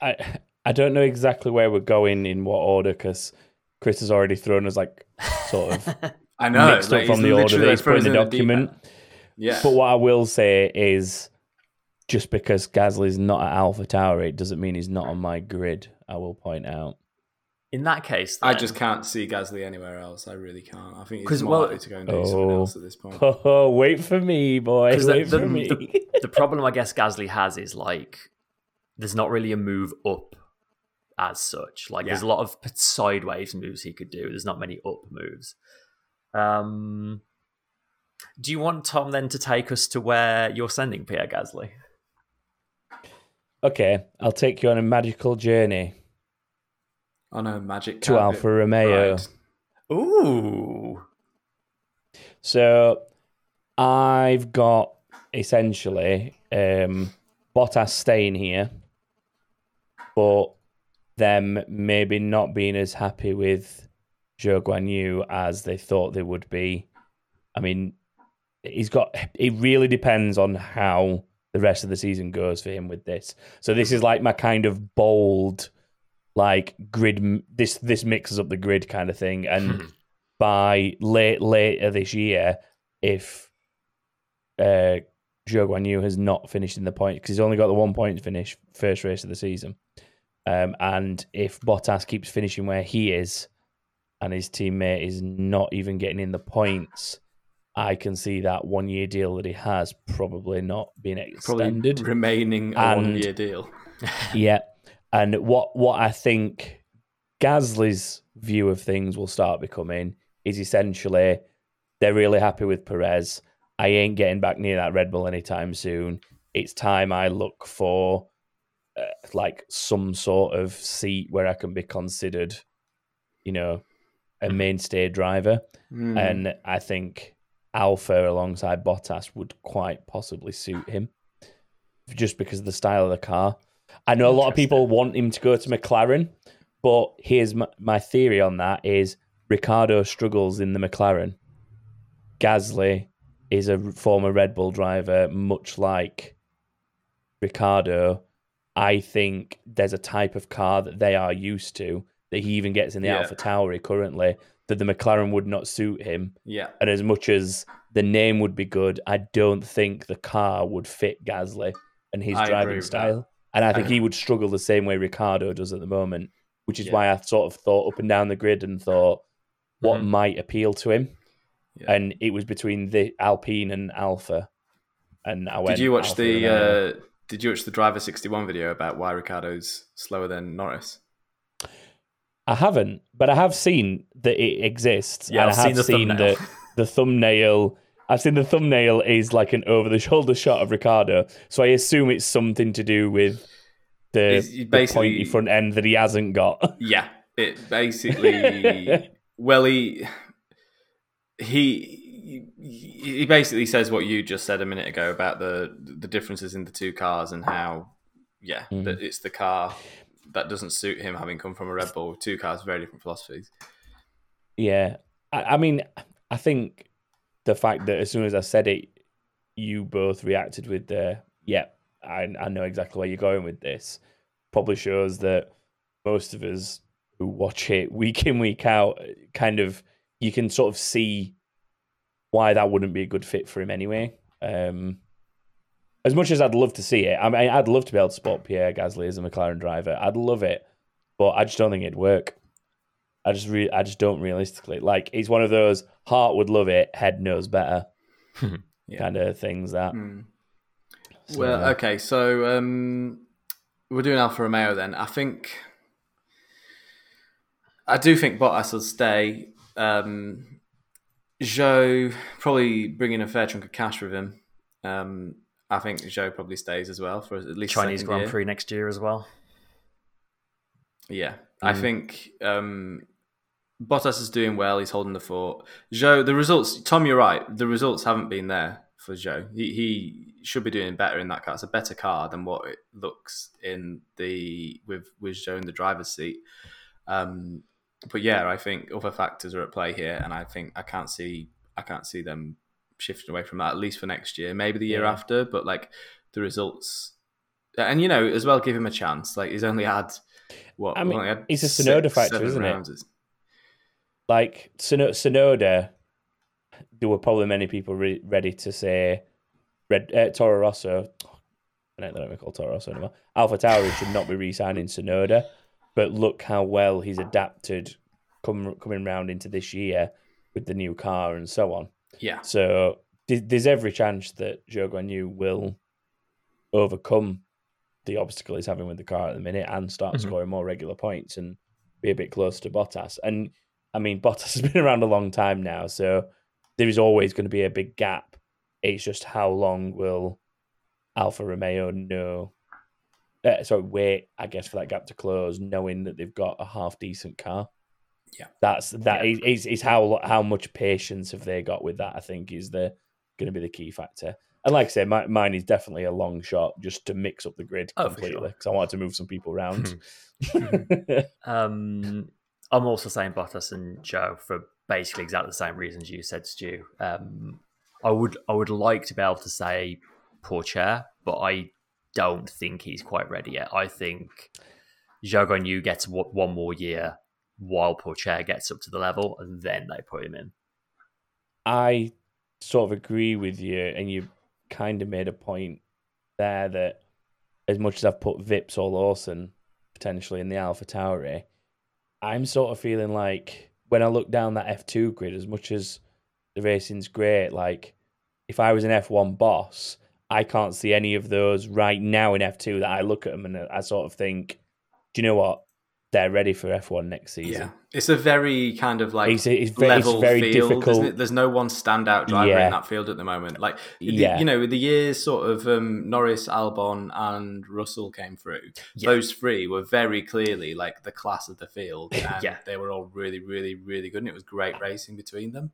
I I don't know exactly where we're going in what order because Chris has already thrown us like sort of I know. mixed like, up from the order that he's put in the frozen a deep document. Yeah. But what I will say is, just because Gasly's not at AlphaTauri, it doesn't mean he's not on my grid. I will point out. In that case, I just can't see Gasly anywhere else. I really can't. I think 'Cause, he's more well- likely to go and do something Oh. else at this point. Oh, wait for me, boy. the- Wait the- for me. the- the problem I guess Gasly has is like there's not really a move up as such. Like there's a lot of sideways moves he could do. There's not many up moves. Um, do you want Tom then to take us to where you're sending Pierre Gasly? Okay, I'll take you on a magical journey On a magic to Alfa Romeo. ride. Ooh, So I've got essentially um, Bottas staying here, but them maybe not being as happy with Zhou Guan Yu as they thought they would be. I mean, he's got. It really depends on how the rest of the season goes for him with this. So this is like my kind of bold, like grid. This this mixes up the grid kind of thing, and by late later this year, if uh, Zhou Guan Yu has not finished in the point because he's only got the one point finish first race of the season. Um, and if Bottas keeps finishing where he is, and his teammate is not even getting in the points, I can see that one year deal that he has probably not being extended. Probably remaining a one year deal. yeah. And what what I think Gasly's view of things will start becoming is essentially they're really happy with Perez. I ain't getting back near that Red Bull anytime soon. It's time I look for uh, like some sort of seat where I can be considered, you know, a mainstay driver. Hmm. And I think Alpha alongside Bottas would quite possibly suit him just because of the style of the car. I know a lot of people want him to go to McLaren, but here's my, my theory on that is Ricciardo struggles in the McLaren. Gasly is a former Red Bull driver, much like Ricciardo. I think there's a type of car that they are used to that he even gets in the Yeah. Alpha Tauri currently that the McLaren would not suit him. yeah. And as much as the name would be good, I don't think the car would fit Gasly and his I driving style. And I think he would struggle the same way Ricciardo does at the moment, which is Yeah. why I sort of thought up and down the grid and thought what Mhm. might appeal to him. Yeah. And it was between the Alpine and Alpha. And I went. Did you watch Alfa the uh, Did you watch the Driver sixty one video about why Ricciardo's slower than Norris? I haven't, but I have seen that it exists. Yeah, and I've I seen the seen thumbnail. that the thumbnail. I've seen the thumbnail is like an over the shoulder shot of Ricciardo, so I assume it's something to do with the, the pointy front end that he hasn't got. Yeah, it basically. well, he he he basically says what you just said a minute ago about the the differences in the two cars and how yeah mm. that it's the car that doesn't suit him having come from a Red Bull. Two cars, very different philosophies. yeah, I, I mean, I think the fact that as soon as I said it, you both reacted with the yeah, I I know exactly where you're going with this. Probably shows that most of us who watch it week in week out kind of you can sort of see why that wouldn't be a good fit for him anyway. Um, as much as I'd love to see it, I mean, I'd love to be able to spot Pierre Gasly as a McLaren driver. I'd love it, but I just don't think it'd work. I just, re- I just don't realistically like. It's one of those heart would love it, head knows better, Yeah. kind of things. That Hmm. So, Well, yeah. okay, so um, we're doing Alfa Romeo then. I think I do think Bottas will stay. Um, Zhou probably bringing a fair chunk of cash with him. Um, I think Zhou probably stays as well for at least Chinese Grand year. Prix next year as well. Yeah, I Mm. think um, Bottas is doing well. He's holding the fort. Zhou, the results. Tom, you're right. The results haven't been there for Zhou. He, he should be doing better in that car. It's a better car than what it looks in the with with Zhou in the driver's seat. Um, but yeah, I think other factors are at play here, and I think I can't see I can't see them shifting away from that at least for next year, maybe the year Yeah. after. But like the results, and you know as well, give him a chance. Like he's only had what I mean, had it's a six, Tsunoda factor, isn't it? like Sono- Tsunoda, there were probably many people re- ready to say Red uh, Toro Rosso. I don't know what we call Toro Rosso anymore. Alpha Tauri should not be re-signing Tsunoda, but look how well he's adapted come, coming round into this year with the new car and so on. Yeah, So there's every chance that Zhou Guan Yu will overcome the obstacle he's having with the car at the minute and start Mhm. scoring more regular points and be a bit closer to Bottas. And I mean, Bottas has been around a long time now, so there is always going to be a big gap. It's just how long will Alfa Romeo know? Uh, sorry, wait, I guess, for that gap to close, knowing that they've got a half decent car. Yeah. that's that Yeah. is, is how how much patience have they got with that? I think is the going to be the key factor. And like I said, my, mine is definitely a long shot just to mix up the grid Oh, completely sure. because I wanted to move some people around. Um, I'm also saying Bottas and Zhou for basically exactly the same reasons you said, Stu. Um, I would I would like to be able to say Pourchaire, but I don't think he's quite ready yet. I think Guan Yu gets one more year while Pourchaire gets up to the level, and then they put him in. I sort of agree with you, and you kind of made a point there that as much as I've put Vips or Lawson potentially in the Alpha Tauri, I'm sort of feeling like when I look down that F2 grid, as much as the racing's great, like if I was an F1 boss, I can't see any of those right now in F2 that I look at them and I sort of think, do you know what? They're ready for F1 next season. Yeah, it's a very kind of like It's, it's very, it's level very field. difficult. There's no one standout driver Yeah. in that field at the moment. Like, the- Yeah. you know, the years sort of um, Norris, Albon, and Russell came through. Yeah. Those three were very clearly like the class of the field, and Yeah. they were all really, really, really good. And it was great racing between them.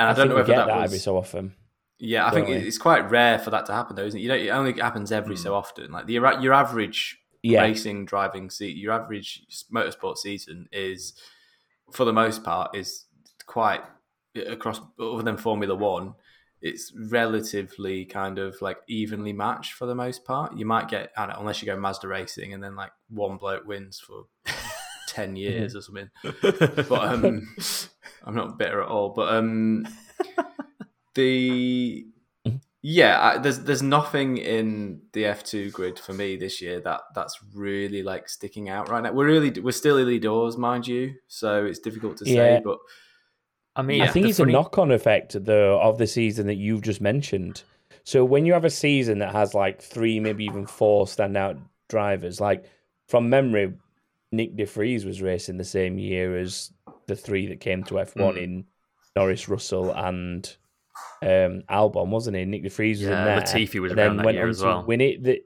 And I, I, don't know whether that, that, was. every so often. Yeah, I think we? it's quite rare for that to happen, though, isn't it? You know, it only happens every so often. Like the your average Yeah. racing driving seat, your average motorsport season is, for the most part, is quite across other than Formula One. It's relatively kind of like evenly matched for the most part. You might get, I don't know, unless you go Mazda racing, and then like one bloke wins for ten years or something. But um, I'm not bitter at all. But um, the yeah, I, there's there's nothing in the F2 grid for me this year that that's really like sticking out right now. We're really we're still early doors, mind you, so it's difficult to say. Yeah. But I mean, I think it's funny- a knock on effect though of the season that you've just mentioned. So when you have a season that has like three, maybe even four standout drivers, like from memory, Nyck De Vries was racing the same year as the three that came to F1 Mm. in Norris, Russell, and um, Albon, wasn't he? Nyck De Vries was Yeah, in there. Latifi was around then that went year on as well. Win it, the,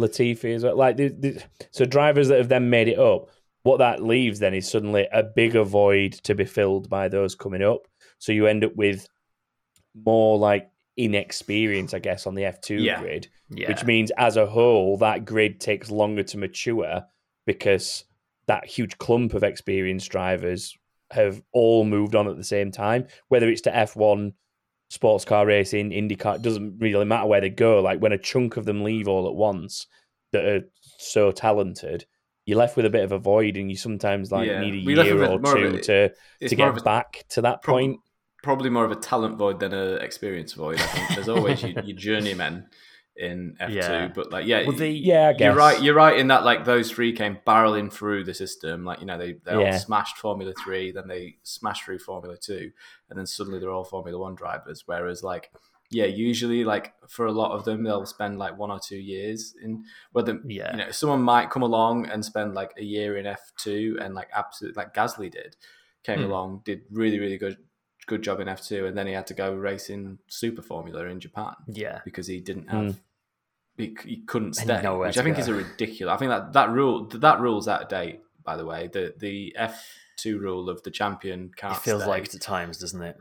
Latifi as well. Like the, the, so, drivers that have then made it up. What that leaves then is suddenly a bigger void to be filled by those coming up. So you end up with more like inexperience, I guess, on the F two Yeah. grid, yeah, which means as a whole that grid takes longer to mature because that huge clump of experienced drivers have all moved on at the same time. Whether it's to F one, sports car racing, IndyCar, it doesn't really matter where they go. Like when a chunk of them leave all at once that are so talented, you're left with a bit of a void, and you sometimes like Yeah. need a We year or two a- to to get a- back to that point. probably more of a talent void than a experience void. I think there's always your, your journeymen in F2, Yeah. but like yeah, Well, the- Yeah, I guess You're right. You're right in that like those three came barreling through the system. Like you know they they all smashed Formula Three, then they smashed through Formula Two, and then suddenly they're all Formula One drivers. Whereas like yeah, usually like for a lot of them they'll spend like one or two years in whether Yeah. you know someone might come along and spend like a year in F two and like absolutely like Gasly did came Hmm. along did really really good good job in F two and then he had to go race in Super Formula in Japan yeah, because he didn't Mm. have he, he couldn't stay, which I think go. is a ridiculous. I think that that rule that rule's out of date. By the way, the the F two rule of the champion can't. it feels stay. like it at times, doesn't it?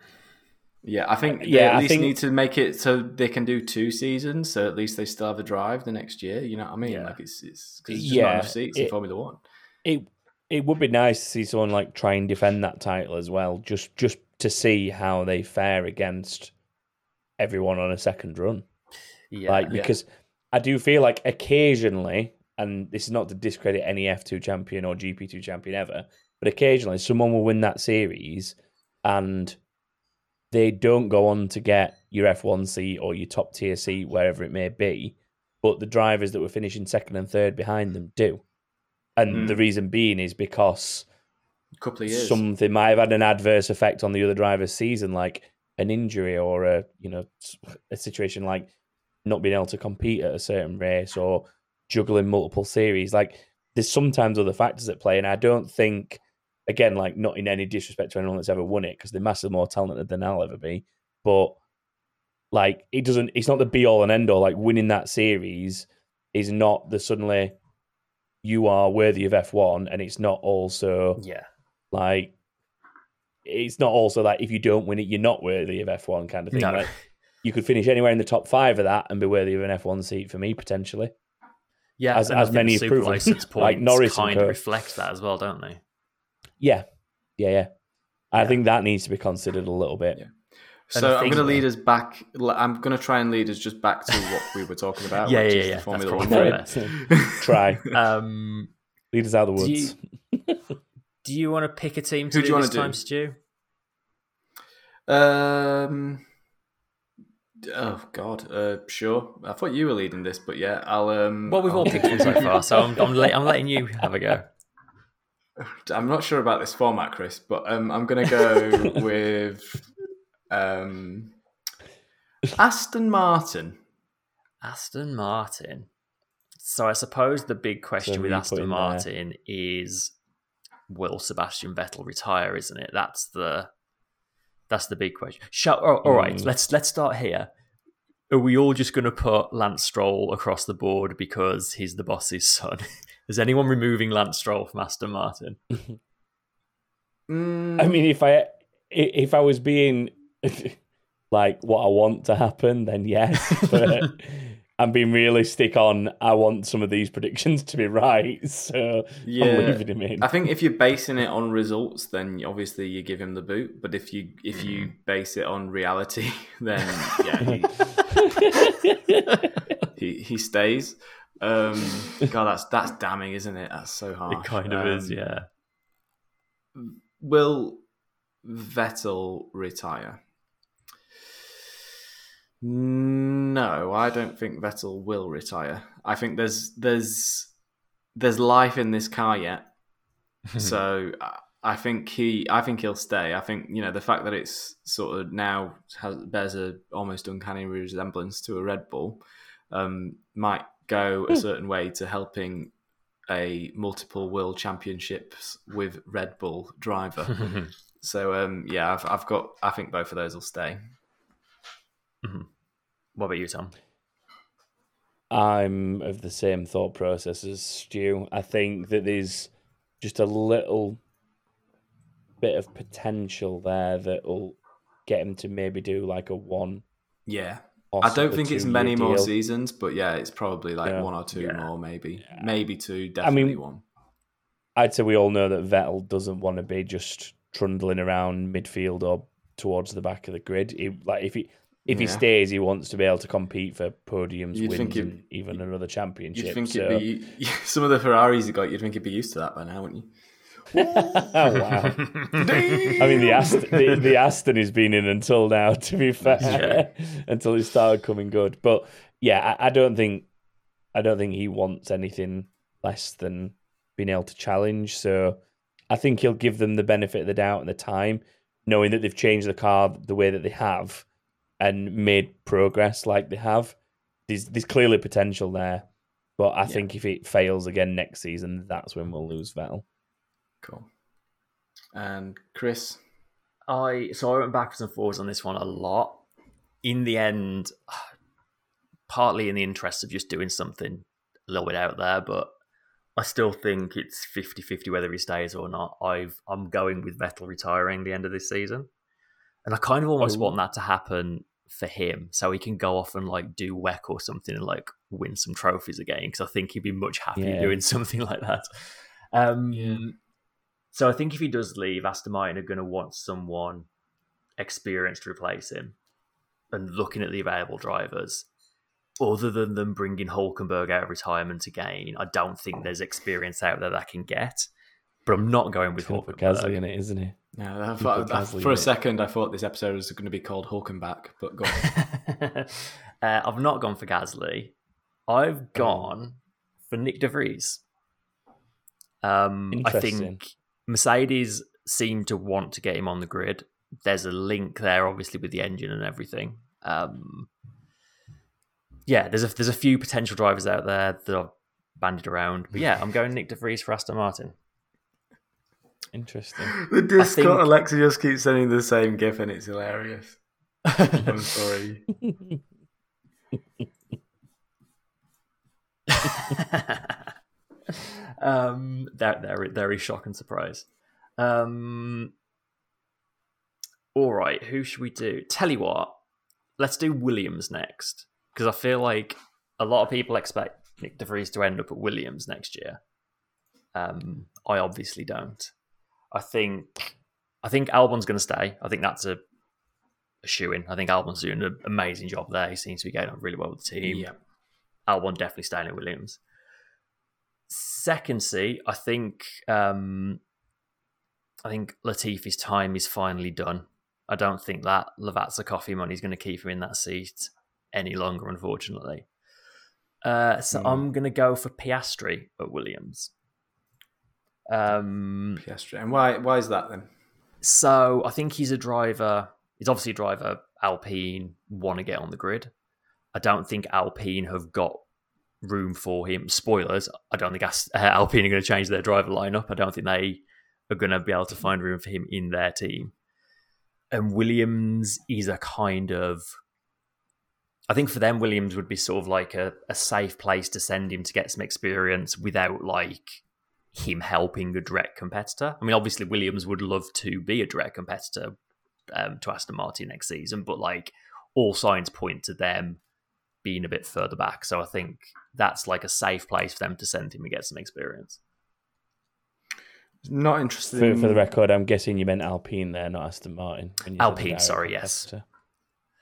yeah. I think they Yeah, at I least think- need to make it so they can do two seasons, so at least they still have a drive the next year. You know what I mean? Yeah. Like it's it's there's just not Yeah, enough seats in Formula One. it it would be nice to see someone like try and defend that title as well, just just to see how they fare against everyone on a second run. Yeah, like yeah. because I do feel like occasionally, and this is not to discredit any F two champion or GP two champion ever, but occasionally someone will win that series and they don't go on to get your F one seat or your top tier seat wherever it may be, but the drivers that were finishing second and third behind them do, and Mm. the reason being is because A couple of years. something might have had an adverse effect on the other driver's season, like an injury or a you know a situation like not being able to compete at a certain race or juggling multiple series. Like there's sometimes other factors at play, and I don't think again like not in any disrespect to anyone that's ever won it because they're massively more talented than I'll ever be, but like it doesn't it's not the be all and end all like winning that series is not the suddenly you are worthy of F1 and it's not also yeah, like it's not also like if you don't win it, you're not worthy of F1 kind of thing. No. Like you could finish anywhere in the top five of that and be worthy of an F1 seat for me potentially. yeah. As- and I as think many have super proven. license points Like Norris and kind of reflect that as well, don't they? Yeah, yeah, yeah. I Yeah. think that needs to be considered a little bit. Yeah. And So I I'm going to lead us back. I'm going to try and lead us just back to what we were talking about. Yeah, which yeah, is yeah. The That's Formula probably One best. Try Um, lead us out of the Do woods. do you want to pick a team to Who do, do you wanna this do? time, Stu? Um, Oh God, uh, sure. I thought you were leading this, but yeah, I'll. Um, Well, we've all I'll- picked one so far, so I'm I'm, let, I'm letting you have a go. I'm not sure about this format, Chris, but um, I'm going to go with um, Aston Martin. Aston Martin. So I suppose the big question who with Aston put in there? Martin is will Sebastian Vettel retire, isn't it? That's the that's the big question. Shall, oh, all right, Mm. let's let's start here. Are we all just going to put Lance Stroll across the board because he's the boss's son? Is anyone removing Lance Stroll from Aston Martin? Mm, I mean, if I if I was being like what I want to happen, then yes. But I'm being realistic on I want some of these predictions to be right, so Yeah. I'm leaving him in. I think if you're basing it on results, then obviously you give him the boot. But if you if you base it on reality, then yeah, he, he, he stays. Um, God, that's that's damning, isn't it? That's so hard. It kind of is, Um, yeah. Will Vettel retire? No, I don't think Vettel will retire. I think there's there's there's life in this car yet. so I- I think he I think he'll stay. I think you know the fact that it's sort of now has bears a almost uncanny resemblance to a Red Bull um, might go a certain way to helping a multiple world championships with Red Bull driver. so um, yeah, I've, I've got I think both of those will stay. Mm-hmm. what about you, Tom? I'm of the same thought process as Stu. I think that there's just a little bit of potential there that will get him to maybe do like a one. Yeah. I don't think it's two-year many more deal. seasons, but yeah, it's probably like Yeah. one or two Yeah. more, maybe, maybe two, definitely mean, one. I'd say we all know that Vettel doesn't want to be just trundling around midfield or towards the back of the grid. He, like if he if he stays, he wants to be able to compete for podiums, You'd wins, it- and even another championship. You'd think so, it'd be some of the Ferraris he got. You'd think it'd be used to that by now, wouldn't you? oh wow! I mean, the Aston, the, the Aston has been in until now. To be fair, until he started coming good. But yeah, I, I don't think I don't think he wants anything less than being able to challenge. So I think he'll give them the benefit of the doubt and the time, knowing that they've changed the car the way that they have and made progress like they have. There's there's clearly potential there, but I think if it fails again next season, that's when we'll lose Vettel. Cool. And Chris, I so I went backwards and forwards on this one a lot. In the end, partly in the interest of just doing something a little bit out there, but I still think it's 50-50 whether he stays or not. I've I'm going with Vettel retiring the end of this season. And I kind of almost Oh. want that to happen for him so he can go off and like do WEC or something and like win some trophies again because I think he'd be much happier Yeah. doing something like that. Um Yeah. so I think if he does leave, Aston Martin are going to want someone experienced to replace him. And looking at the available drivers, other than them bringing Hulkenberg out of retirement again, I don't think there's experience out there that I can get. But I'm not going with He's gonna put Gasly in it, isn't he? yeah, I thought, I- Gasly for a second, I thought this episode was going to be called Hulkenback, but go on. uh, I've not gone for Gasly. I've gone for Nyck De Vries. Um, I think Mercedes seem to want to get him on the grid. There's a link there, obviously, with the engine and everything. Um, yeah, there's a there's a few potential drivers out there that are bandied around. But yeah, I'm going Nyck De Vries for Aston Martin. Interesting. the Discord think- Alexa just keeps sending the same gif, and it's hilarious. I'm sorry. um, that they're very shock and surprise. Um, all right, who should we do? Tell you what, let's do Williams next because I feel like a lot of people expect Nyck De Vries to end up at Williams next year. Um, I obviously don't. I think I think Albon's going to stay. I think that's a, a shoe in. I think Albon's doing an amazing job there. He seems to be getting on really well with the team. Yeah. Albon definitely staying at Williams. Second seat, I think um, I think Latifi's time is finally done. I don't think that Lavazza coffee money is going to keep him in that seat any longer, unfortunately. Uh, so Hmm. I'm going to go for Piastri at Williams. Um, Piastri. And why why is that then? so I think he's a driver. He's obviously a driver. Alpine want to get on the grid. I don't think Alpine have got room for him. Spoilers: I don't think Alpine are going to change their driver lineup. I don't think they are going to be able to find room for him in their team. And Williams is a kind of. I think for them, Williams would be sort of like a, a safe place to send him to get some experience without like him helping a direct competitor. I mean, obviously, Williams would love to be a direct competitor um, to Aston Martin next season, but like all signs point to them being a bit further back. So I think that's like a safe place for them to send him and get some experience. Not interested For, in for the record, I'm guessing you meant Alpine there, not Aston Martin. when you said Alpine, sorry, yes. competitor.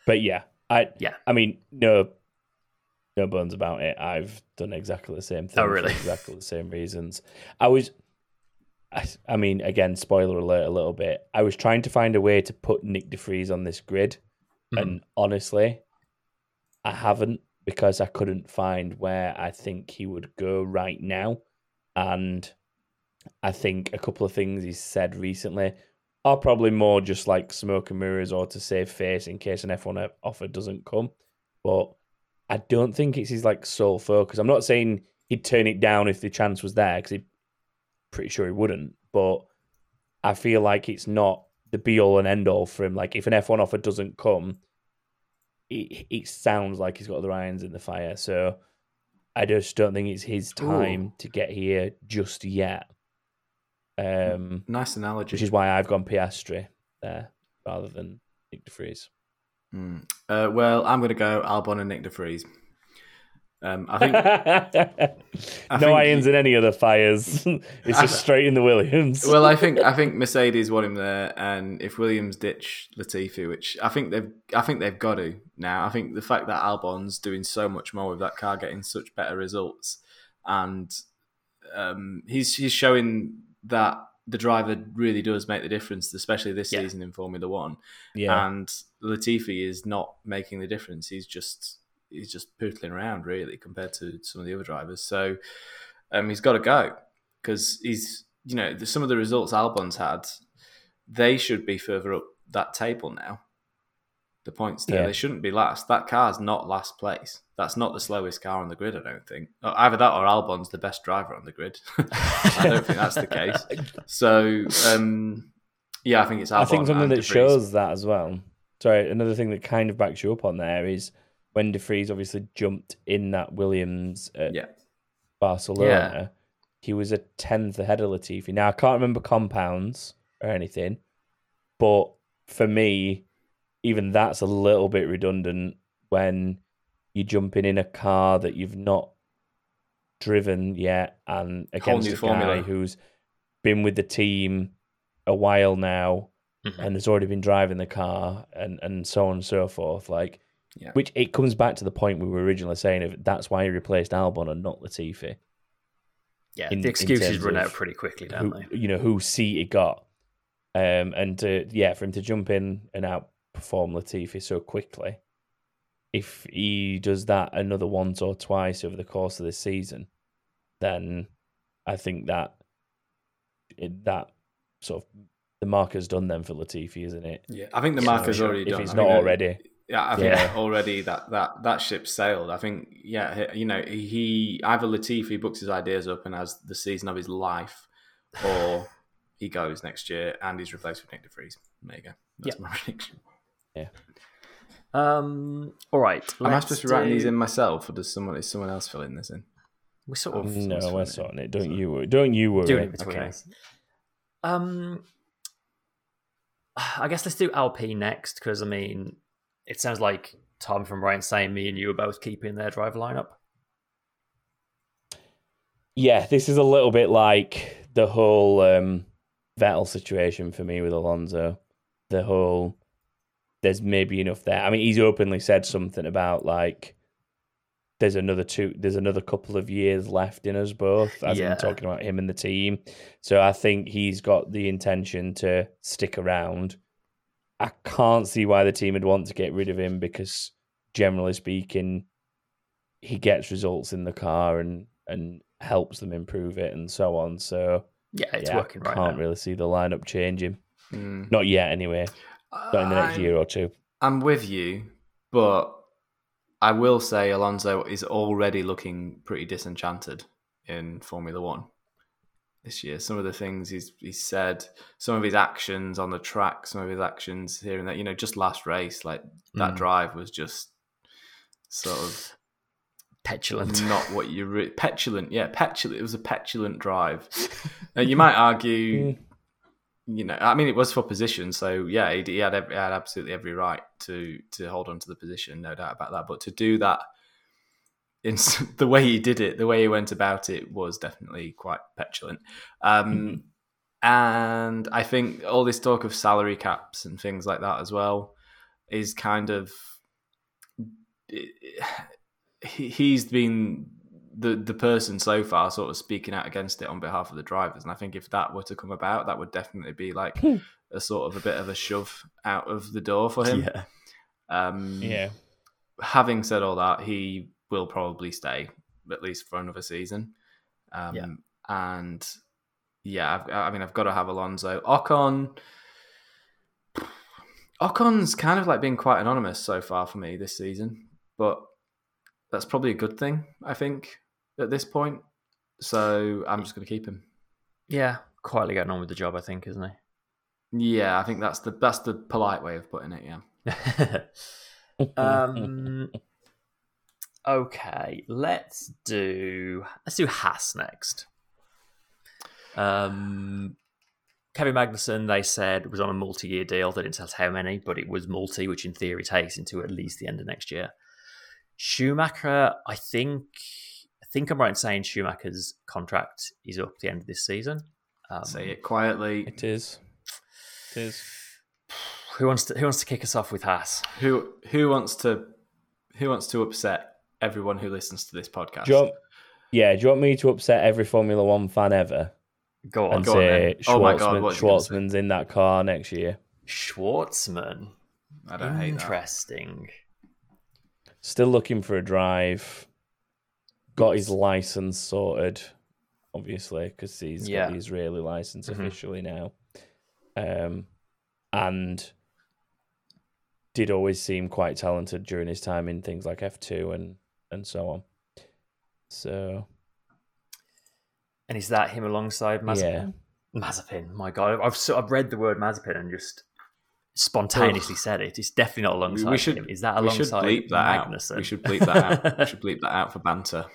But yeah, I Yeah. I mean, no, no bones about it. I've done exactly the same thing. Oh, for really? exactly the same reasons. I was, I, I mean, again, spoiler alert a little bit. I was trying to find a way to put Nyck de Vries on this grid, Mhm. and honestly, I haven't because I couldn't find where I think he would go right now, and I think a couple of things he's said recently are probably more just like smoke and mirrors or to save face in case an F1 offer doesn't come. But I don't think it's his like sole focus. I'm not saying he'd turn it down if the chance was there because he's pretty sure he wouldn't. But I feel like it's not the be all and end all for him. Like if an F1 offer doesn't come, it, it sounds like he's got the irons in the fire. So I just don't think it's his time to get here just yet. Um, nice analogy. which is why I've gone Piastri there rather than Nyck De Vries. Mm. Uh, well, I'm going to go Albon and Nyck De Vries. Um, I think no think irons in any other fires. it's just straight in the Williams. well, I think I think Mercedes want him there, and if Williams ditch Latifi, which I think they've I think they've got to now. I think the fact that Albon's doing so much more with that car, getting such better results, and um, he's he's showing that the driver really does make the difference, especially this Yeah. season in Formula One. yeah, And Latifi is not making the difference. He's just he's just pootling around really compared to some of the other drivers. So um, he's got to go because he's you know the, some of the results Albon's had, they should be further up that table now. The points there, Yeah. they shouldn't be last. That car's not last place. That's not the slowest car on the grid. I don't think. Uh, Either that or Albon's the best driver on the grid. I don't think that's the case. So um, yeah, I think it's Albon. I think something that shows that as well. Sorry, another thing that kind of backs you up on there is when De Vries obviously jumped in that Williams at Yeah. Barcelona, he was a tenth ahead of Latifi. Now I can't remember compounds or anything, but for me, even that's a little bit redundant when you're jumping in a car that you've not driven yet and against a formula. guy who's been with the team a while now Mhm. and has already been driving the car and, and so on and so forth. Like, Yeah. which it comes back to the point we were originally saying of that's why he replaced Albon and not Latifi. Yeah, in- the excuses run out pretty quickly, don't Who, they? you know who seat he got, um, and to yeah for him to jump in and outperform Latifi so quickly. If he does that another once or twice over the course of this season, then I think that it, that sort of the marker's done then for Latifi, isn't it? Yeah, I think the marker's already If done. he's I not that- already. Yeah, I think Yeah. already that that that ship sailed. I think yeah, you know, he either Latifi books his ideas up and has the season of his life, or he goes next year and he's replaced with Nyck De Vries. There you go. That's my prediction. Um, all right. Am I supposed to be writing these in myself, or does someone is someone else filling this in? We sort of No, someone's we're sorting it. Don't you worry. Don't you worry. doing it between Okay. us. Um, I guess let's do LP next because I mean, it sounds like Tom from Ryan saying me and you are both keeping their driver lineup. Yeah, this is a little bit like the whole um, Vettel situation for me with Alonso. The whole there's maybe enough there. I mean, he's openly said something about like there's another two, there's another couple of years left in us both. As Yeah. in talking about him and the team. So I think he's got the intention to stick around. I can't see why the team would want to get rid of him because, generally speaking, he gets results in the car and and helps them improve it and so on. So Yeah, it's yeah, working I right can't now. really see the lineup changing. Mm. Not yet, anyway. In the next I'm- year or two. I'm with you, but I will say Alonso is already looking pretty disenchanted in Formula One this year. Some of the things he's he's said, some of his actions on the track, some of his actions here and there. You know, just last race, like that Mm. drive was just sort of Petulant. not what you re- petulant. Yeah, petulant. It was a petulant drive. you might argue, Mm. You know, I mean, it was for position, so yeah, he, he had every, had absolutely every right to to hold on to the position, no doubt about that. But to do that in the way he did it, the way he went about it, was definitely quite petulant. Um, And I think all this talk of salary caps and things like that as well is kind of he- he's been the the person so far sort of speaking out against it on behalf of the drivers and i think if that were to come about that would definitely be like a sort of a bit of a shove out of the door for him Yeah. um Yeah. having said all that he will probably stay at least for another season um Yeah. and yeah I've, i mean i've got to have alonso ocon ocon's kind of like been quite anonymous so far for me this season but that's probably a good thing i think at this point so i'm just going to keep him Yeah. Quietly getting on with the job, I think, isn't he? yeah i think that's the that's the polite way of putting it yeah um. Okay, let's do let's do Haas next. Um, Kevin Magnussen, they said was on a multi-year deal. They didn't tell us how many, but it was multi, which in theory takes into at least the end of next year. Schumacher, I think, think I'm right in saying Schumacher's contract is up at the end of this season. Um, say it quietly It is. It is. Who wants to Who wants to kick us off with Haas? who who wants to who wants to upset everyone who listens to this podcast Do you want, yeah, do you want me to upset every Formula One fan ever Go on, and go on say then. Oh my God, Shwartzman, what is he gonna say? Shwartzman's in that car next year? Shwartzman. i don't hate that Interesting. Still looking for a drive. Got his license sorted, obviously, because he's Yeah. got the Israeli license Mhm. officially now. Um, and did always seem quite talented during his time in things like F2 and, and so on. So, And is that him alongside Mazepin? Mazepin. My God, I've so, I've read the word Mazepin and just spontaneously said it. It's definitely not we, alongside we should him. Is that alongside we should alongside bleep that Magnussen? out we should bleep that out we should bleep that out for banter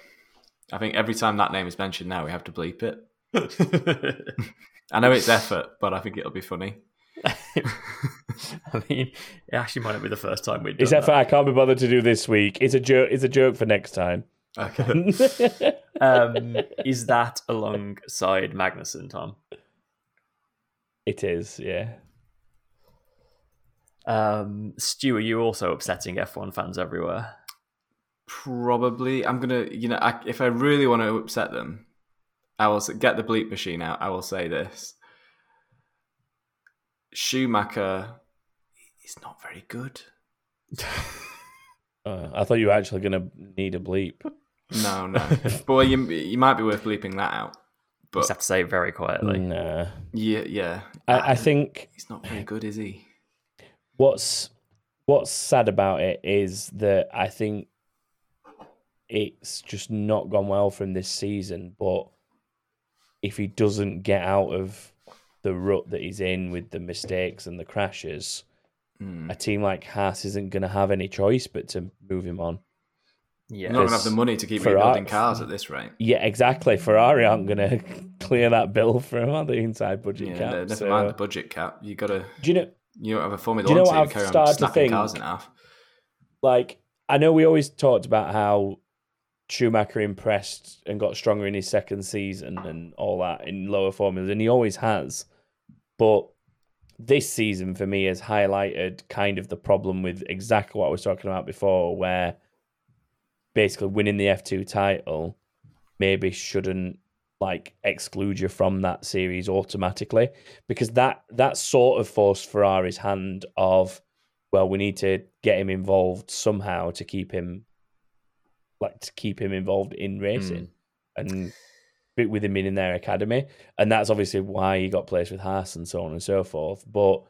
i think every time that name is mentioned now we have to bleep it i know it's effort but i think it'll be funny I mean, it actually might not be the first time we've done Except that. I can't be bothered to do this week. It's a joke. It's a joke for next time. okay um, is that alongside Magnussen, Tom? it is, yeah. Um, Stu, are you also upsetting F1 fans everywhere? Probably i'm gonna you know I, if i really want to upset them i will s- get the bleep machine out i will say this schumacher is not very good Uh, I thought you were actually going to need a bleep. no no Boy, you, you might be worth bleeping that out You just but have to say it very quietly. Nah. yeah yeah I, I think he's not very good is he what's what's sad about it is that I think it's just not gone well for him this season. But if he doesn't get out of the rut that he's in with the mistakes and the crashes, Hmm. a team like Haas isn't going to have any choice but to move him on. Yeah. Not going to have the money to keep for rebuilding cars at this rate. Yeah, exactly. Ferrari aren't going to clear that bill for him on the inside budget Yeah, cap. ne- never so- mind the budget cap. You got to. Do you know? You don't have a Formula Do you know One what team I've carry on snapping cars in half. like I know we always talked about how Schumacher impressed and got stronger in his second season and all that in lower formulas, and he always has. But this season for me has highlighted kind of the problem with exactly what I was talking about before, where basically winning the F2 title maybe shouldn't like exclude you from that series automatically because that that sort of forced Ferrari's hand of well we need to get him involved somehow to keep him like to keep him involved in racing hmm. and fit with him in their academy. And that's obviously why he got placed with Haas and so on and so forth. But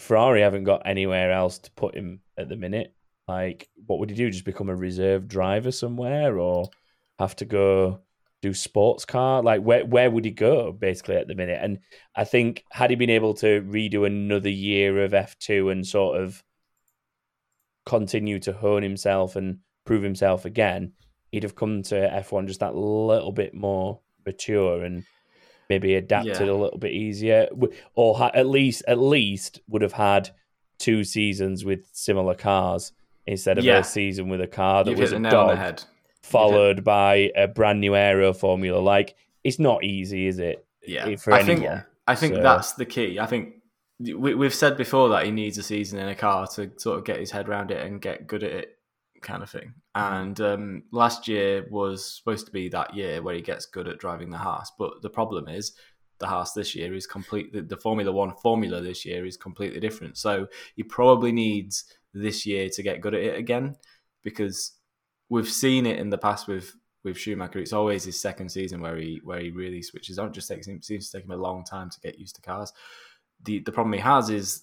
Ferrari haven't got anywhere else to put him at the minute. Like what would he do? Just become a reserve driver somewhere or have to go do sports car? Like where where would he go basically at the minute? And I think had he been able to redo another year of F two and sort of continue to hone himself and prove himself again, he'd have come to F one just that little bit more mature and maybe adapted Yeah. a little bit easier, or ha- at least at least would have had two seasons with similar cars instead of Yeah. a season with a car that You've was a the nail on the dog head. followed by a brand new aero formula. Like it's not easy, is it? Yeah, for I think. I think So- that's the key. I think we, we've said before that he needs a season in a car to sort of get his head around it and get good at it, kind of thing. And um, last year was supposed to be that year where he gets good at driving the Haas. But the problem is the Haas this year is complete. The, the Formula One formula this year is completely different. So he probably needs this year to get good at it again because we've seen it in the past with with Schumacher. It's always his second season where he where he really switches on. It just takes him seems to take him a long time to get used to cars. The the problem he has is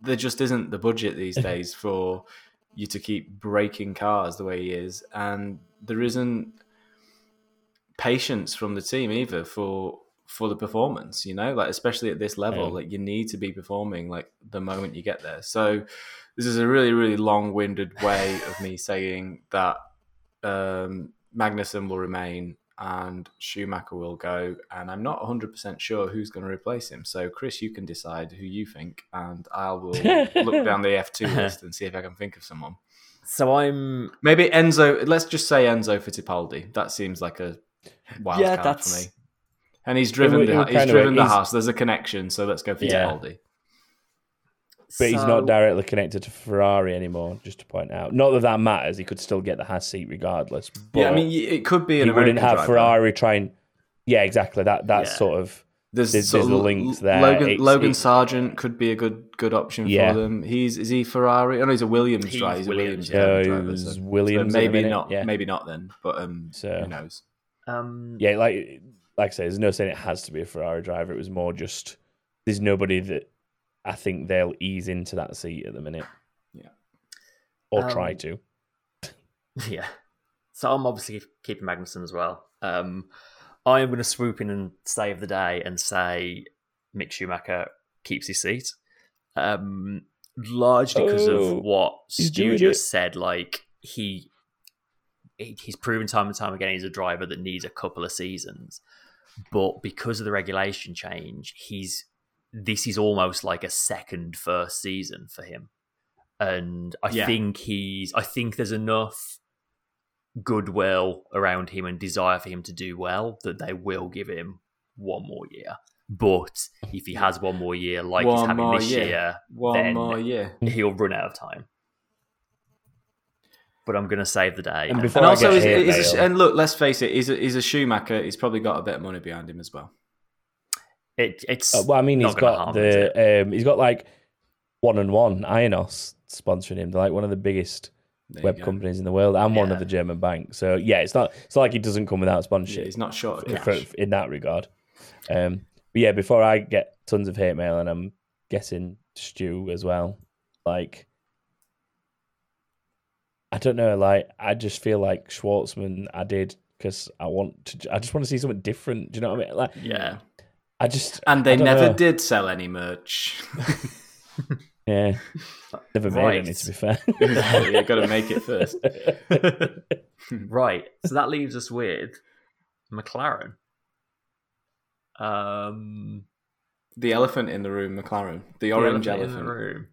there just isn't the budget these days for you to keep breaking cars the way he is, and there isn't patience from the team either for for the performance. You know, like especially at this level, Yeah. like you need to be performing like the moment you get there. So this is a really really long winded way of me saying that um, Magnussen will remain and Schumacher will go, and I'm not 100% sure who's going to replace him. So, Chris, you can decide who you think, and I will look down the F2 list and see if I can think of someone. So I'm Maybe Enzo, let's just say Enzo Fittipaldi. That seems like a wild Yeah, card that's- for me. And he's driven would- the, it would he's of- driven the he's- house. There's a connection, so let's go Yeah. Fittipaldi. But he's so- not directly connected to Ferrari anymore. Just to point out, not that that matters. He could still get the Haas seat regardless. But Yeah, I mean, it could be an he wouldn't have driver. Ferrari try and. Yeah, exactly. That that's Yeah. sort of There's, There's- sort there's of the links there. Logan, It's- Logan it- Sargeant could be a good good option Yeah. for them. He's is he Ferrari? Oh no, he's a Williams He's driver. He's a Williams, Williams yeah. driver. Driver, he so- Williams so maybe not. yeah. Maybe not then. But um, So- who knows? Um, yeah, like like I say, there's no saying it has to be a Ferrari driver. It was more just there's nobody that I think they'll ease into that seat at the minute. Yeah. or try Um, to. Yeah. So I'm obviously keeping Magnussen as well. Um, I am going to swoop in and save the day and say Mick Schumacher keeps his seat. Um, largely because Oh, of what Stu just said. Like he- he's proven time and time again he's a driver that needs a couple of seasons, but because of the regulation change, he's this is almost like a second first season for him. And I Yeah. think he's I think there's enough goodwill around him and desire for him to do well that they will give him one more year. But if he has one more year like he's having this year. year, One then more year. he'll run out of time. But I'm going to save the day. And and- before And I also, get is, is a, and look, let's face it, he's a, he's a Schumacher. He's probably got a bit of money behind him as well. It, it's Uh, well, I mean, not he's gonna got harm him, is it? the um, he's got like one and one Ionos sponsoring him. They're like one of the biggest There web go. companies in the world and one of the German banks. So yeah, it's not it's not like he doesn't come without Yeah, sponsorship he's not short of in- cash. for- in that regard. Um, but yeah, before I get tons of hate mail, and I'm guessing Stu as well. Like, I don't know. Like, I just feel like Shwartzman. I did because I want to. I just want to see something different. Do you know what I mean? Like, Yeah. I just And they never know. did sell any merch. Yeah, never made Right. any. To be fair, you got to make it first. Right. So that leaves us with McLaren. Um, The elephant in the room, McLaren. The the orange elephant elephant. in the room.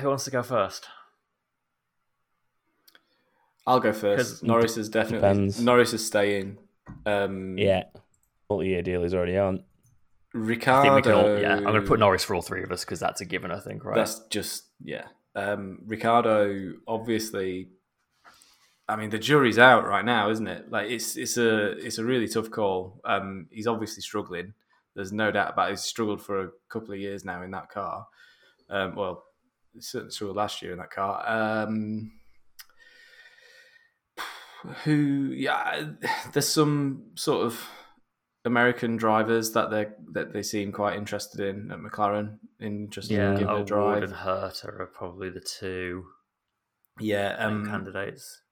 Who wants to go first? I'll go first. Norris is definitely Depends. Norris is staying. Um, yeah, multi-year deal is already on. I Ricciardo. all, yeah, I'm going to put Norris for all three of us because that's a given, I think, right? That's just yeah. Um, Ricciardo, obviously, I mean, the jury's out right now, isn't it? Like it's it's a it's a really tough call. Um, he's obviously struggling. There's no doubt about it. He's struggled for a couple of years now in that car. Um, well, certainly struggled last year in that car. Um, who, yeah, there's some sort of American drivers that they that they seem quite interested in at McLaren in just Yeah, giving a drive. and Herta are probably the two Yeah, um, candidates.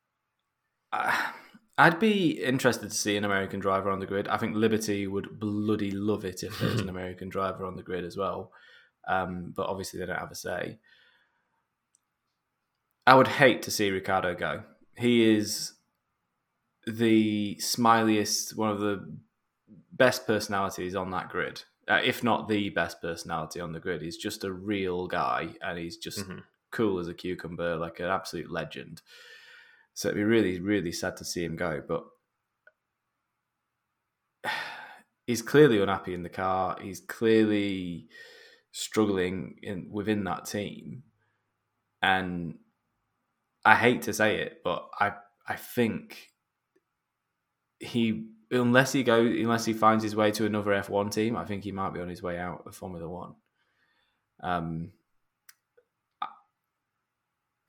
I- I'd be interested to see an American driver on the grid. I think Liberty would bloody love it if there was an American driver on the grid as well. Um, but obviously, they don't have a say. I would hate to see Ricciardo go. He is the smiliest, one of the best personalities on that grid, uh, if not the best personality on the grid. He's just a real guy, and he's just Mhm. cool as a cucumber, like an absolute legend. So it'd be really, really sad to see him go. But he's clearly unhappy in the car. He's clearly struggling in within that team, and I hate to say it, but I I think he unless he go unless he finds his way to another F one team, I think he might be on his way out of Formula One. Um.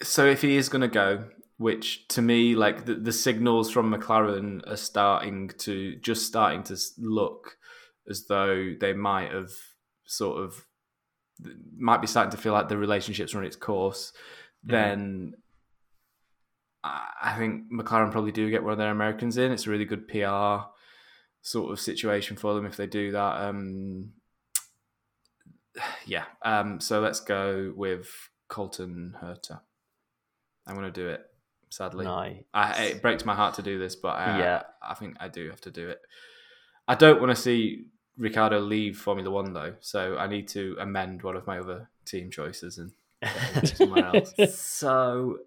So if he is going to go, which to me, like the, the signals from McLaren are starting to just starting to look as though they might have sort of might be starting to feel like the relationship's run its course. Then I I think McLaren probably do get one of their Americans in. It's a really good PR sort of situation for them if they do that. Um, yeah. Um, so let's go with Colton Herta. I'm going to do it. Sadly, Nice. I, it breaks my heart to do this, but I, Yeah. I think I do have to do it. I don't want to see Ricciardo leave Formula One though, so I need to amend one of my other team choices and somewhere else. so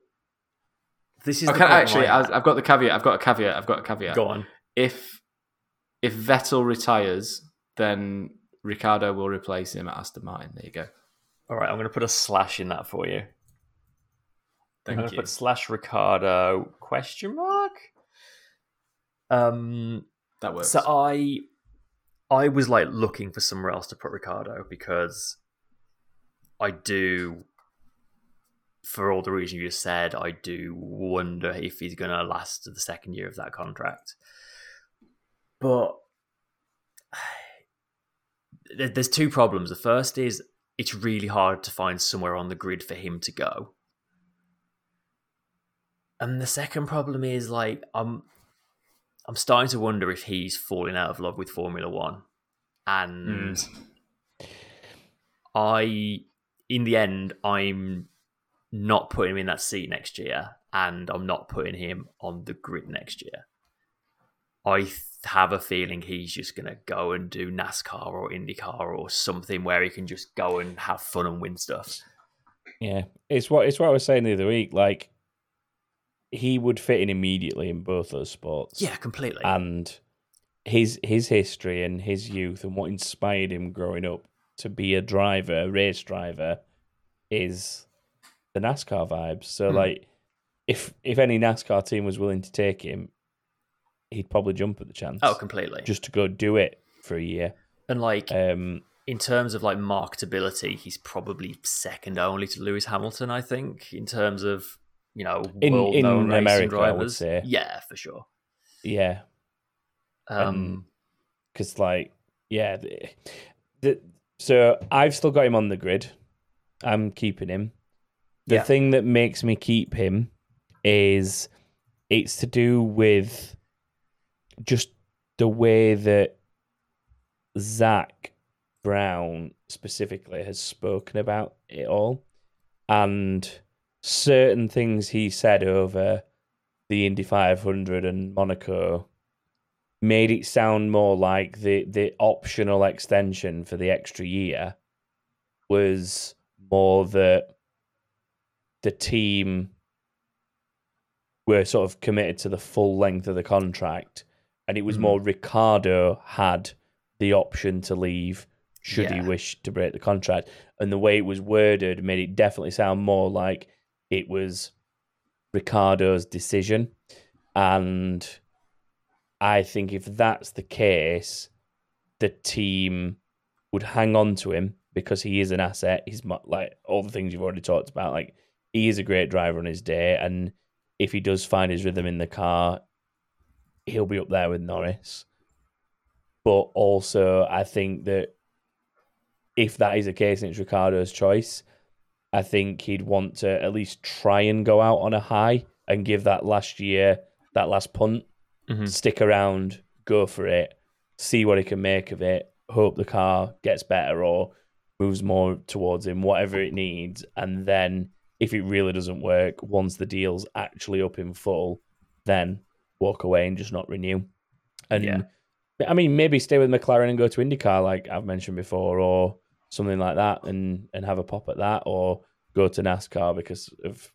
this is Okay, actually, I I I've got the caveat. I've got a caveat. I've got a caveat. Go on. If if Vettel retires, then Ricciardo will replace him at Aston Martin. There you go. All right, I'm going to put a slash in that for you. I'm Thank going to put slash Ricciardo question mark. Um, That works. so I, I was like looking for somewhere else to put Ricciardo because I do, for all the reasons you just said, I do wonder if he's going to last to the second year of that contract. But there's two problems. The first is it's really hard to find somewhere on the grid for him to go. And the second problem is like I'm I'm starting to wonder if he's falling out of love with Formula One. And mm. I in the end I'm not putting him in that seat next year and I'm not putting him on the grid next year. I th- have a feeling he's just going to go and do NASCAR or IndyCar or something where he can just go and have fun and win stuff. Yeah, it's what it's what I was saying the other week. Like he would fit in immediately in both those sports. Yeah, completely. and his his history and his youth and what inspired him growing up to be a driver, a race driver, is the NASCAR vibes. So Hmm. like, if if any NASCAR team was willing to take him, he'd probably jump at the chance. oh, completely. just to go do it for a year. and like Um, in terms of like marketability, he's probably second only to Lewis Hamilton, I think, in terms of you know In- in racing America, drivers. Yeah, for sure. yeah, Um, because like yeah the, the, so i've still got him on the grid i'm keeping him the Yeah. thing that makes me keep him is it's to do with just the way that zak brown specifically has spoken about it all and certain things he said over the indy 500 and monaco made it sound more like the the optional extension for the extra year was more that the team were sort of committed to the full length of the contract and it was Mhm. more Ricciardo had the option to leave should he wish to break the contract and the way it was worded made it definitely sound more like it was Ricciardo's decision And I think if that's the case, the team would hang on to him because he is an asset. He's like all the things you've already talked about. Like he is a great driver on his day, and if he does find his rhythm in the car, he'll be up there with Norris. But also, I think that if that is the case and it's Ricciardo's choice, I think he'd want to at least try and go out on a high and give that last year, that last punt, Mhm. stick around, go for it, see what he can make of it, hope the car gets better or moves more towards him, whatever it needs. And then if it really doesn't work, once the deal's actually up in full, then walk away and just not renew. And Yeah. I mean, maybe stay with McLaren and go to IndyCar, like I've mentioned before, or something like that, and and have a pop at that, or go to NASCAR because of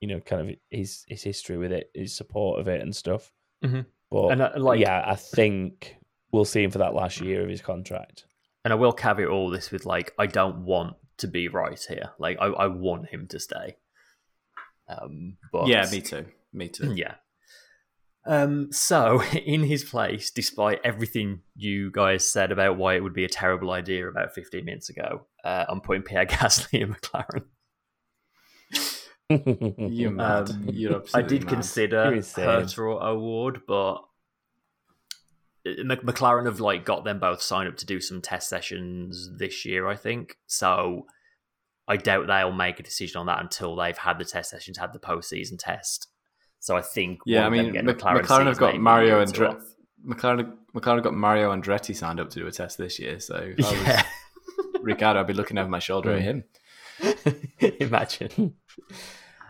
you know kind of his his history with it, his support of it, and stuff. Mhm. But And uh, like, yeah, I think we'll see him for that last year of his contract. and I will caveat all this with like, I don't want to be right here. Like, I, I want him to stay. Um, but Yeah, me too. Me too. Yeah. Um, so, in his place, despite everything you guys said about why it would be a terrible idea about 15 minutes ago, uh, I'm putting Pierre Gasly in McLaren. You're mad. Um, You're I did mad. consider. Herta O'Ward, but uh, McLaren have like got them both signed up to do some test sessions this year, I think. So I doubt they'll make a decision on that until they've had the test sessions, had the postseason test. So I think Yeah, I one of them mean, getting McLaren, McLaren have got Mario a and year Dre- McLaren, McLaren have got Mario Andretti signed up to do a test this year. So if I was. Yeah. Ricciardo, I'd be looking over my shoulder at him. Imagine.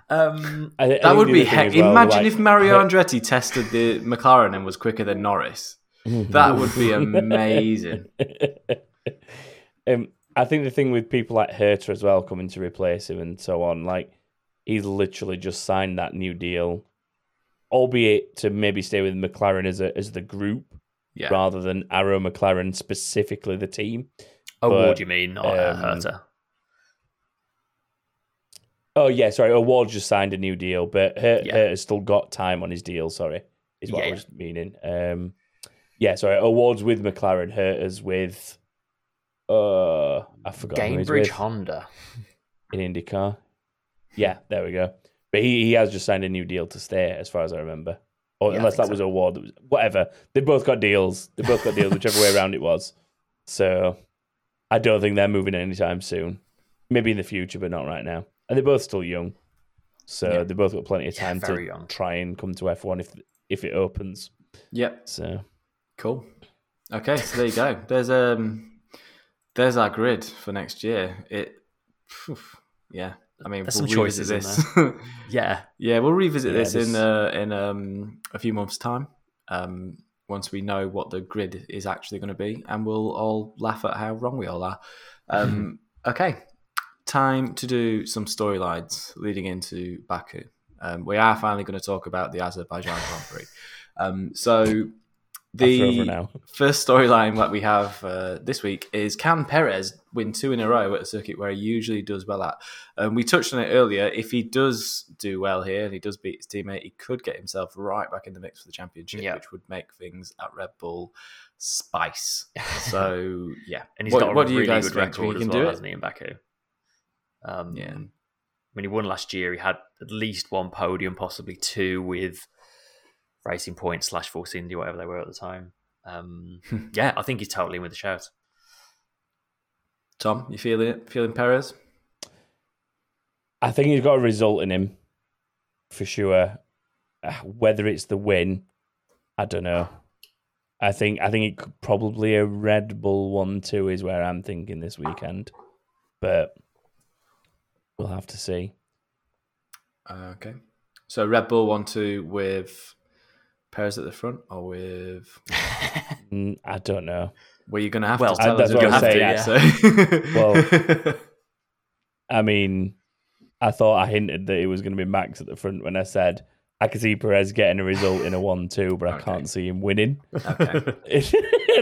Um, I- I That would be heck. well, Imagine like- if Mario Andretti tested the McLaren and was quicker than Norris. That would be amazing. um, I think the thing with people like Herta as well coming to replace him and so on, like he's literally just signed that new deal, albeit to maybe stay with McLaren as a as the group Yeah. rather than Arrow McLaren specifically the team. O'Ward, But, you mean, not um, Herta? Oh yeah, sorry, O'Ward just signed a new deal, but Her- Yeah. Herta's still got time on his deal. Sorry, is what Yeah, I was meaning. Um, yeah, sorry, O'Ward's with McLaren, Herta's with. Uh, I forgot Gainbridge. Honda. in IndyCar. Yeah, there we go. But he, he has just signed a new deal to stay, as far as I remember. Or Yeah, unless that was a O'Ward, that was, whatever. They both got deals. They both got deals, whichever way around it was. So I don't think they're moving anytime soon. Maybe in the future, but not right now. And they're both still young, so Yeah. they both got plenty of time very to young. try and come to F1 if if it opens. Yep. So Cool. Okay, so there you go. There's um, there's our grid for next year. It, phew, yeah. I mean, There's we'll some choices this. Yeah. yeah, we'll revisit Yeah, this in uh, in um, a few months' time. Um, once we know what the grid is actually going to be, and we'll all laugh at how wrong we all are. Um, okay, time to do some storylines leading into Baku. Um, we are finally going to talk about the Azerbaijan Grand Prix. Um, so the now. first storyline that we have uh, this week is can Perez win two in a row at a circuit where he usually does well at? Um, we touched on it earlier. If he does do well here and he does beat his teammate, he could get himself right back in the mix for the championship, Yeah. which would make things at Red Bull spice. So yeah, And he's what, got a what do really you guys good record He as can well, do it. hasn't he, in Baku? Um, Yeah. When he won last year, he had at least one podium, possibly two, with Racing Point slash Force India, whatever they were at the time. Um, yeah, I think he's totally in with the shout. Tom, you feeling it? Feeling Perez? I think he's got a result in him for sure. Uh, Whether it's the win, I don't know. I think I think it could probably a Red Bull one two is where I'm thinking this weekend, but we'll have to see. Uh, okay. So Red Bull one two with Perez at the front, or with Mm, I don't know. Well, you're going to have Well, to tell that's us. what you're I'm gonna saying, have to, so- I mean, I thought I hinted that it was going to be Max at the front when I said I could see Perez getting a result in a one two, but I can't see him winning. okay.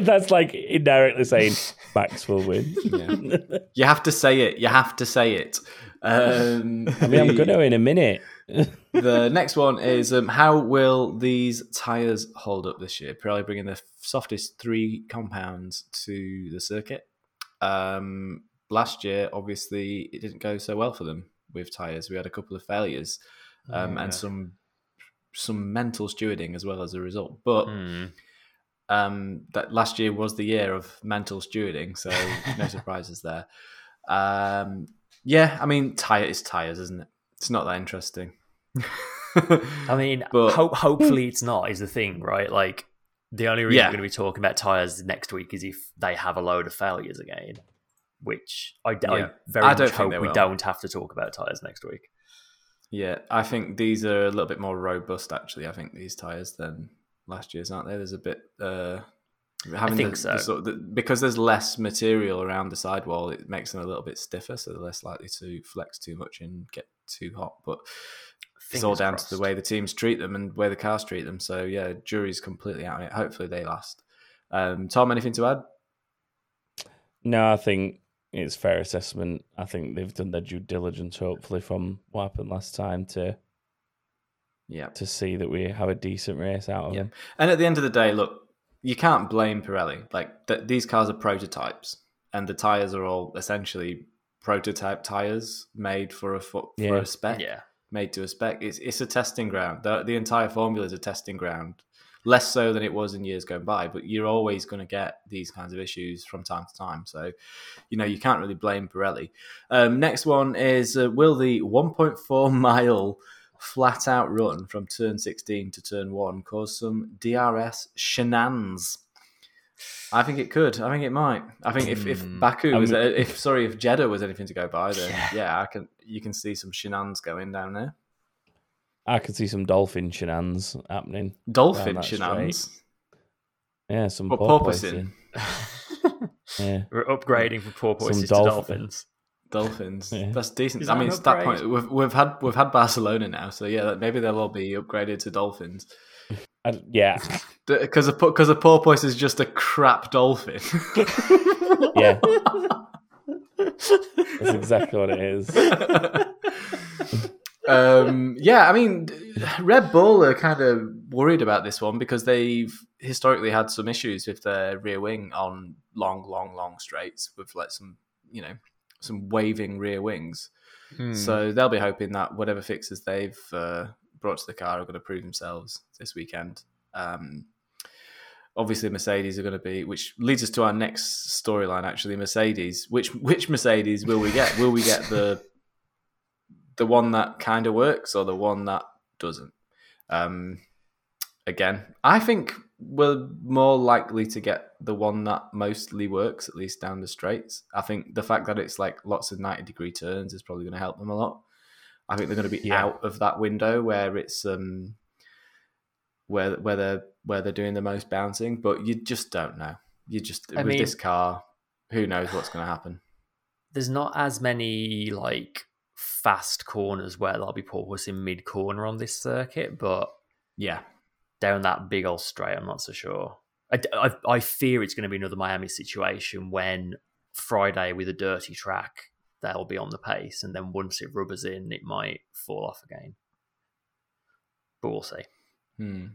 That's like indirectly saying Max will win. Yeah. You have to say it. You have to say it. Um, I mean, I'm gonna in a minute. The next one is um, how will these tires hold up this year? Pirelli bringing the softest three compounds to the circuit. Um, last year, obviously, it didn't go so well for them with tires. We had a couple of failures um, Yeah. and some some mental stewarding as well as a result. But Hmm. um, that last year was the year of mental stewarding, so no surprises there. Um, yeah, I mean, tire is tires, isn't it? It's not that interesting. I mean, But- ho- hopefully it's not. Is the thing right? Like the only reason Yeah. we're going to be talking about tires next week is if they have a load of failures again, which I, d- I Yeah. very I much hope we will. don't have to talk about tires next week. Yeah, I think these are a little bit more robust. Actually, I think these tires than last year's, aren't they? There's a bit. Uh, having think the, so. the sort of the, because there's less material around the sidewall, it makes them a little bit stiffer, so they're less likely to flex too much and get too hot. But it's all Fingers down to the way the teams treat them and way the cars treat them. So yeah, jury's completely out on it. Hopefully they last. Um, Tom, anything to add? No, I think it's fair assessment. I think they've done their due diligence, hopefully, from what happened last time to Yeah. to see that we have a decent race out of Yeah. them. And at the end of the day, look, you can't blame Pirelli. Like th- these cars are prototypes, and the tires are all essentially prototype tires made for a foot for Yeah. a spec, Yeah, made to a spec. It's it's a testing ground. The, the entire formula is a testing ground. Less so than it was in years going by, but you're always going to get these kinds of issues from time to time. So, you know, you can't really blame Pirelli. Um, next one is uh, will the 1.4 mile flat out run from turn 16 to turn 1 cause some DRS shenanigans? I think it could. I think it might. I think if, if Hmm. Baku was, Um, if sorry, if Jeddah was anything to go by, then Yeah. yeah, I can. You can see some shenanigans going down there. I could see some dolphin shenanigans happening. Dolphin that shenanigans. Yeah, some What porpoising. porpoising? Yeah, we're upgrading from porpoises to dolphins. Dolphins. Yeah. That's decent. Is I mean, an it's that point we've we've had we've had Barcelona now, so yeah, maybe they'll all be upgraded to dolphins. I, yeah, Because a because a porpoise is just a crap dolphin. yeah. That's exactly what it is. um, yeah, I mean, Red Bull are kind of worried about this one because they've historically had some issues with their rear wing on long, long, long straights with like some, you know, some waving rear wings. Hmm. So they'll be hoping that whatever fixes they've uh, brought to the car are going to prove themselves this weekend. Um, obviously, Mercedes are going to be, which leads us to our next storyline. Actually, Mercedes. Which which Mercedes will we get? Will we get the the one that kind of works or the one that doesn't? Um, again, I think we're more likely to get the one that mostly works, at least down the straights. I think the fact that it's like lots of 90 degree turns is probably going to help them a lot. I think they're going to be Yeah. out of that window where it's um where where they're where they're doing the most bouncing, but you just don't know. You just I with mean- this car, who knows what's going to happen? There's not as many like fast corners where they'll be porpoising mid corner on this circuit, but Yeah, down that big old straight, I'm not so sure. I, I, I fear it's going to be another Miami situation when Friday with a dirty track, they'll be on the pace, and then once it rubbers in, it might fall off again. But we'll see. Hmm.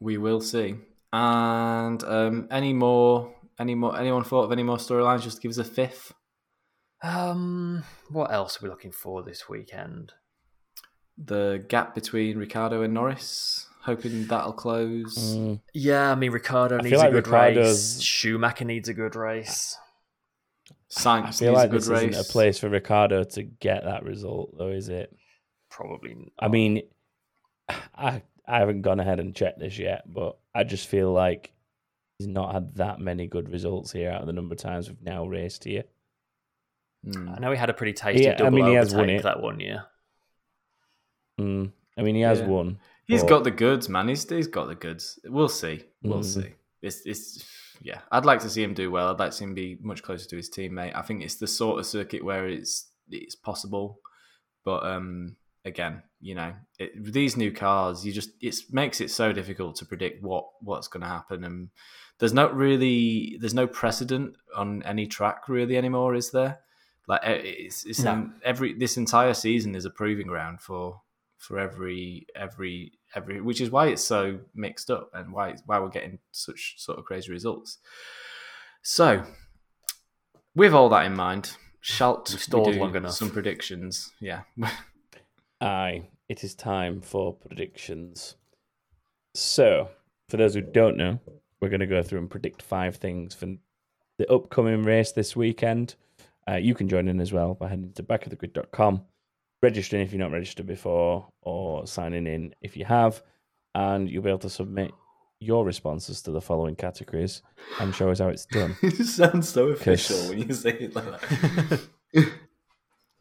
We will see. And um, any more? Any more? Anyone thought of any more storylines? Just give us a fifth. Um, what else are we looking for this weekend? The gap between Ricciardo and Norris. Hoping that'll close. Mm, Yeah, I mean Ricciardo I needs feel a good Ricciardo's- race. Schumacher needs a good race. Sainz I feel like a good this race. isn't a place for Ricciardo to get that result, though, is it? Probably. Not. I mean, I I haven't gone ahead and checked this yet, but I just feel like he's not had that many good results here out of the number of times we've now raced here. Hmm. I know he had a pretty tasty Yeah, I double mean, he has overtake won it. that one year. Mm, I mean, he has Yeah. won. He's but- got the goods, man. He's he's got the goods. We'll see. We'll Mm. see. It's it's yeah. I'd like to see him do well. I'd like to see him be much closer to his teammate. I think it's the sort of circuit where it's it's possible, but um, again, you know, it, these new cars, you just it makes it so difficult to predict what what's going to happen, and there's not really there's no precedent on any track really anymore, is there? Like it's it's No. every this entire season is a proving ground for for every every every, which is why it's so mixed up and why why we're getting such sort of crazy results. So, with all that in mind, shalt we long enough. some predictions? Yeah. Aye, it is time for predictions. So, for those who don't know, we're going to go through and predict five things for the upcoming race this weekend. Uh, you can join in as well by heading to backofthegrid.com, registering if you're not registered before, or signing in if you have, and you'll be able to submit your responses to the following categories and show us how it's done. it sounds so official Cause- when you say it like that.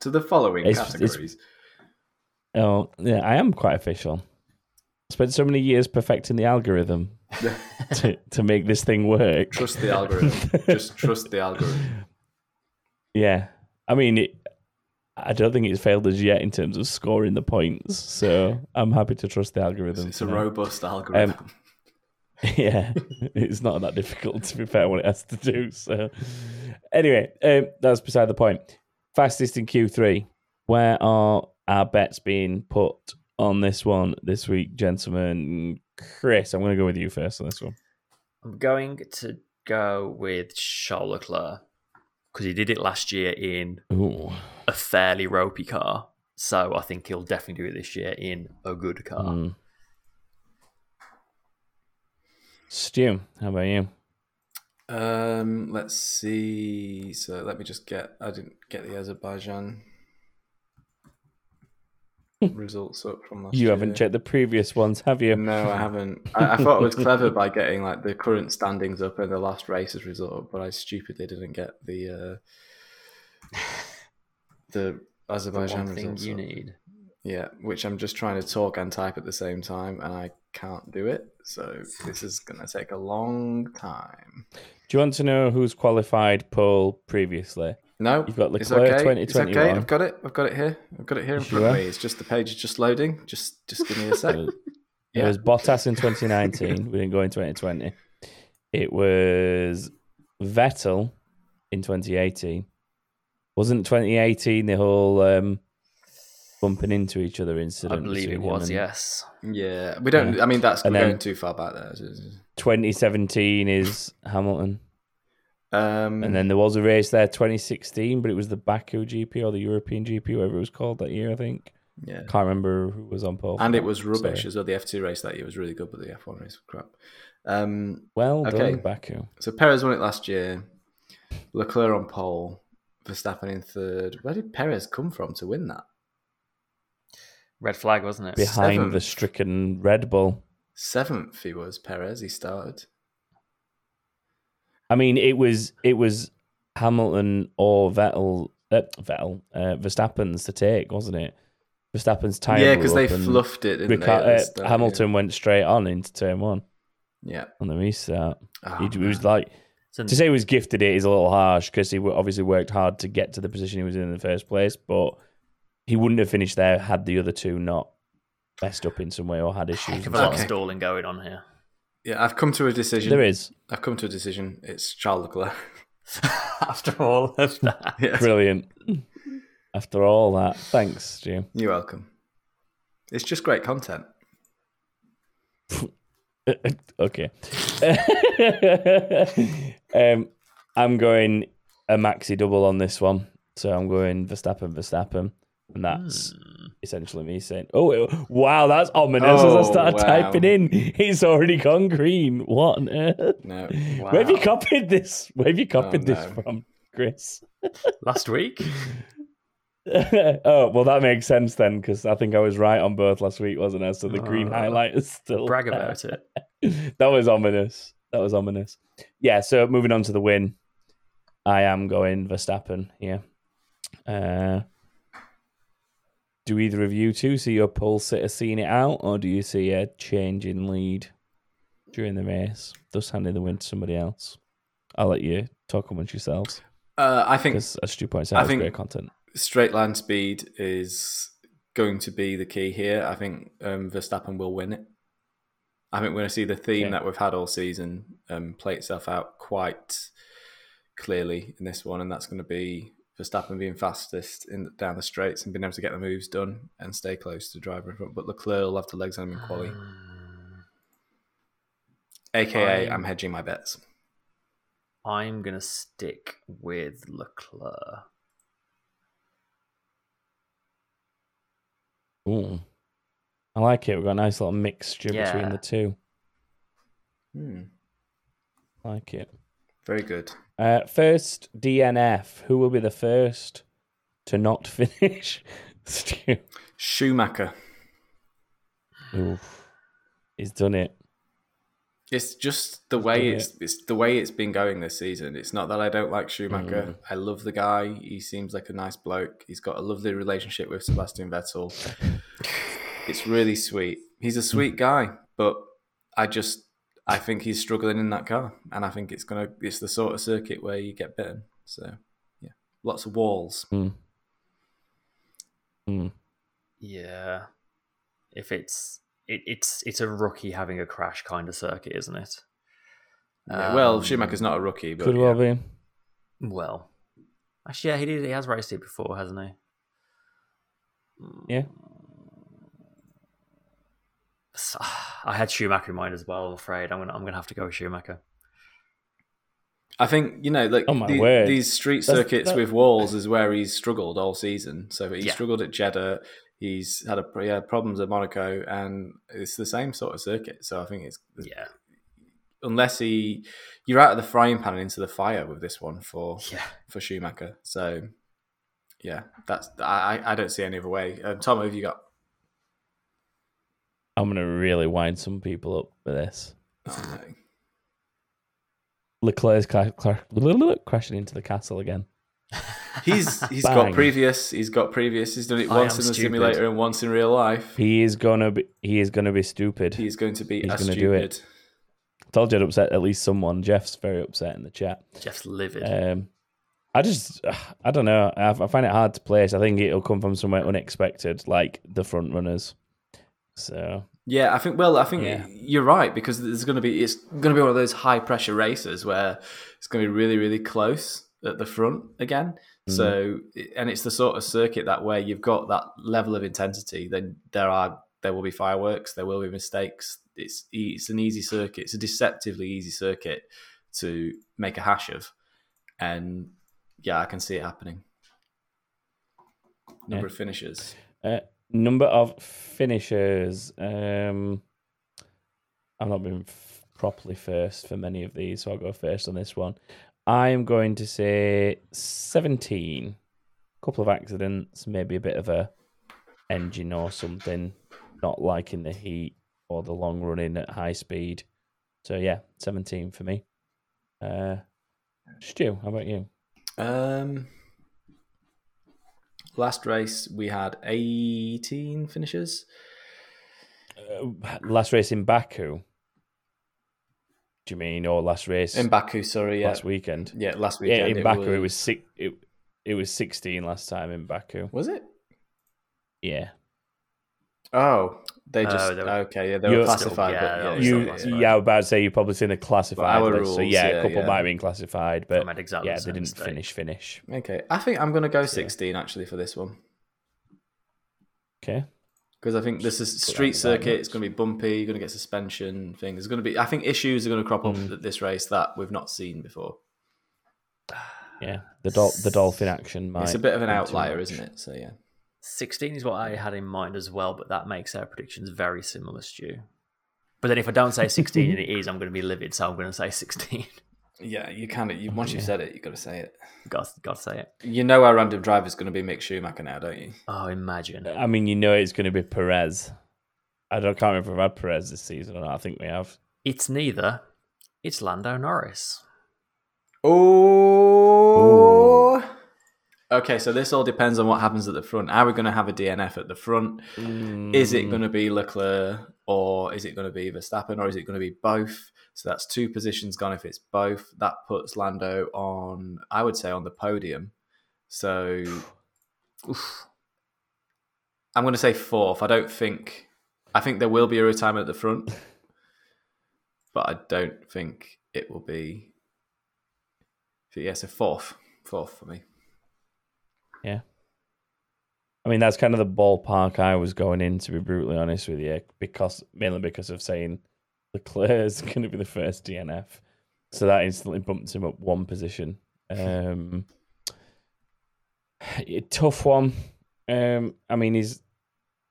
to the following It's- it's- categories. Oh, yeah, I am quite official. Spent so many years perfecting the algorithm to, to make this thing work. Trust the algorithm. Just trust the algorithm. Yeah, I mean, it, I don't think it's failed us yet in terms of scoring the points. So I'm happy to trust the algorithm. It's a for now. robust algorithm. yeah, it's not that difficult to be fair what it has to do. So anyway, um, that's beside the point. Fastest in Q3. Where are our bets being put on this one this week, gentlemen? Chris, I'm going to go with you first on this one. I'm going to go with Charles Leclerc because he did it last year in Ooh. A fairly ropey car. So I think he'll definitely do it this year in a good car. Mm. Stu, how about you? Um, let's see. So let me just get. I didn't get the Azerbaijan results up from last You year. haven't checked the previous ones, have you? No, I haven't. I, I thought it was clever by getting like the current standings up and the last race's result but I stupidly didn't get the uh, the The Azerbaijan one thing you need. Yeah, which I'm just trying to talk and type at the same time, and I can't do it. So this is gonna take a long time. Do you want to know who's qualified pole previously? No, You've got it's Leclerc okay. It's okay. 2021. I've got it. I've got it here. I've got it here in front of me. It's just the page is just loading. Just just give me a sec. It was Bottas in 2019. we didn't go in 2020. It was Vettel in 2018. Wasn't 2018 the whole um, bumping into each other incident? I believe it was, and- yes. Yeah, we don't. Yeah. I mean, that's And we're going too far back there. 2017 is Hamilton. Um, And then there was a race there 2016, but it was the Baku GP or the European GP, whatever it was called that year, I think. yeah, Can't remember who was on pole. and it was rubbish sorry. as well. The F2 race that year was really good, but the F1 race was crap. Um, Well Okay. done, Baku. so Perez won it last year. Leclerc on pole. Verstappen in third. Where did Perez come from to win that? Red flag, wasn't it? Behind the stricken Red Bull. Seventh he was. Perez. He started. I mean, it was it was Hamilton or Vettel, uh, Vettel, uh, Verstappen's to take, wasn't it? Verstappen's tire. yeah, because they fluffed it. Didn't Rica- they, uh, start, Hamilton went straight on into turn one Yeah. on the restart. yeah. he, Oh, he was like So- to say he was gifted it is a little harsh because he obviously worked hard to get to the position he was in in the first place, but he wouldn't have finished there had the other two not messed up in some way or had issues. heck of and a lot of Okay. stalling going on here. yeah, I've come to a decision. There is I've come to a decision. It's Charles Leclerc. After all of that. yes. brilliant. After all that, thanks, Jim. You're welcome. It's just great content. okay. um, I'm going a maxi double on this one. So I'm going Verstappen, Verstappen. And that's Hmm. essentially me saying, oh, it- wow, that's ominous as I Oh, start wow. typing in. It's already gone green. What on earth? No. Where have you copied this? Where have you copied this no. from, Chris? Last week? oh, well, that makes sense then, because I think I was right on both last week, wasn't I? So the green Oh. highlight is still Brag there. about it. that was ominous. That was ominous. Yeah, so moving on to the win, I am going Verstappen here. Uh, do either of you two see your pole sitter seeing it out, or do you see a change in lead during the race, thus handing the win to somebody else? I'll let you talk amongst yourselves, Uh, I think because as Stu points I out, it's think- great content. Straight line speed is going to be the key here. I think um, Verstappen will win it. I think we're going to see the theme Okay. that we've had all season um, play itself out quite clearly in this one, and that's going to be Verstappen being fastest in down the straights and being able to get the moves done and stay close to the driver in front. But Leclerc will have the legs on him in quali. AKA, I'm- I'm hedging my bets. I'm gonna stick with Leclerc. Ooh. I like it. We've got a nice little mixture between the two. Hmm. Like it. Very good. Uh, first DNF. Who will be the first to not finish? Stu. Schumacher. Oof. He's done it. It's just the way it's it's the way it's been going this season. It's not that I don't like Schumacher. Mm. I love the guy. He seems like a nice bloke. He's got a lovely relationship with Sebastian Vettel. It's really sweet. He's a sweet guy, but I just I think he's struggling in that car, and I think it's gonna it's the sort of circuit where you get bitten. So yeah, lots of walls. Mm. Mm. Yeah, if it's it, it's it's a rookie having a crash kind of circuit, isn't it? Yeah, well, Um, Schumacher's not a rookie, but Could yeah. well be. Well, actually, yeah, he did. He has raced it before, hasn't he? Yeah. So, I had Schumacher in mind as well. I'm afraid I'm gonna I'm gonna have to go with Schumacher. I think you know, like Oh my the- word. these street That's- circuits that- with walls is where he's struggled all season. So he Yeah. struggled at Jeddah. He's had a he had problems at Monaco, and it's the same sort of circuit. So I think it's Yeah, unless he you're out of the frying pan and into the fire with this one for yeah. for Schumacher. So yeah, that's I I- I don't see any other way. Um, Tom, who have you got? I'm gonna really wind some people up with this. Oh, no. Leclerc's cra- cra- crashing into the castle again. He's he's Bang. got previous. He's got previous. He's done it I once in the stupid. simulator and once in real life. He is gonna be. He is gonna be stupid. He's going to be He's gonna stupid. do it. Told you I'd upset at least someone. Jeff's very upset in the chat. Jeff's livid. Um, I just, I don't know. I, I find it hard to place. I think it'll come from somewhere unexpected, like the front runners. So Yeah, I think. Well, I think Yeah. you're right because there's going to be it's going to be one of those high pressure races where it's going to be really really close at the front again. So and it's the sort of circuit that where you've got that level of intensity, then there are there will be fireworks, there will be mistakes. It's it's an easy circuit. It's a deceptively easy circuit to make a hash of, and yeah, I can see it happening. Number Yeah. of finishes. Uh, number of finishers. Um, I've not been f- properly first for many of these, so I'll go first on this one. I'm going to say 17. A couple of accidents, maybe a bit of a engine or something, not liking the heat or the long running at high speed. So yeah, 17 for me. Uh, Stu, how about you? Um, last race we had eighteen finishes. Uh, last race in Baku. Do you mean or last race In Baku, sorry, yeah, last weekend? yeah, last weekend. yeah, in Baku it was six. It, it was sixteen last time in Baku. Was it? Yeah, Oh, they Oh, just they were- okay. Yeah, they You're were still- classified. yeah, but yeah, you. classified. Yeah, I was about to say you've probably seen the classified our list. so yeah, yeah, a couple yeah. might have been classified, but exactly yeah, the they didn't mistake. finish. Finish. Okay, I think I'm going to go 16 actually for this one Okay. Because I think this is street circuit. It's going to be bumpy. You're going to get suspension things. There's going to be. I think issues are going to crop up Mm. at this race that we've not seen before. Yeah, the dol- the dolphin action might. it's a bit of an outlier, isn't it? So yeah. 16 is what I had in mind as well, but that makes our predictions very similar, Stu. But then if I don't say 16 and it is, I'm going to be livid, so I'm going to say 16. Yeah, you kind of. You, once you've said it, you've got to say it. got, got to say it. You know our random driver is going to be Mick Schumacher now, don't you? Oh, imagine. I mean, you know, it's going to be Perez. I don't can't remember if we've had Perez this season or not. I think we have. It's neither. It's Lando Norris. Oh. Okay, so this all depends on what happens at the front. Are we going to have a DNF at the front? Is it Mm, going to be Leclerc or is it going to be Verstappen or is it going to be both? So that's two positions gone. If it's both, that puts Lando on, I would say, on the podium. So oof. I'm going to say fourth. I don't think, I think there will be a retirement at the front, but I don't think it will be. So yeah, so fourth, fourth for me. Yeah. I mean, that's kind of the ballpark I was going in, to be brutally honest with you, because mainly because of saying Leclerc's going to be the first DNF. So that instantly bumped him up one position. Um, tough one. Um, I mean, he's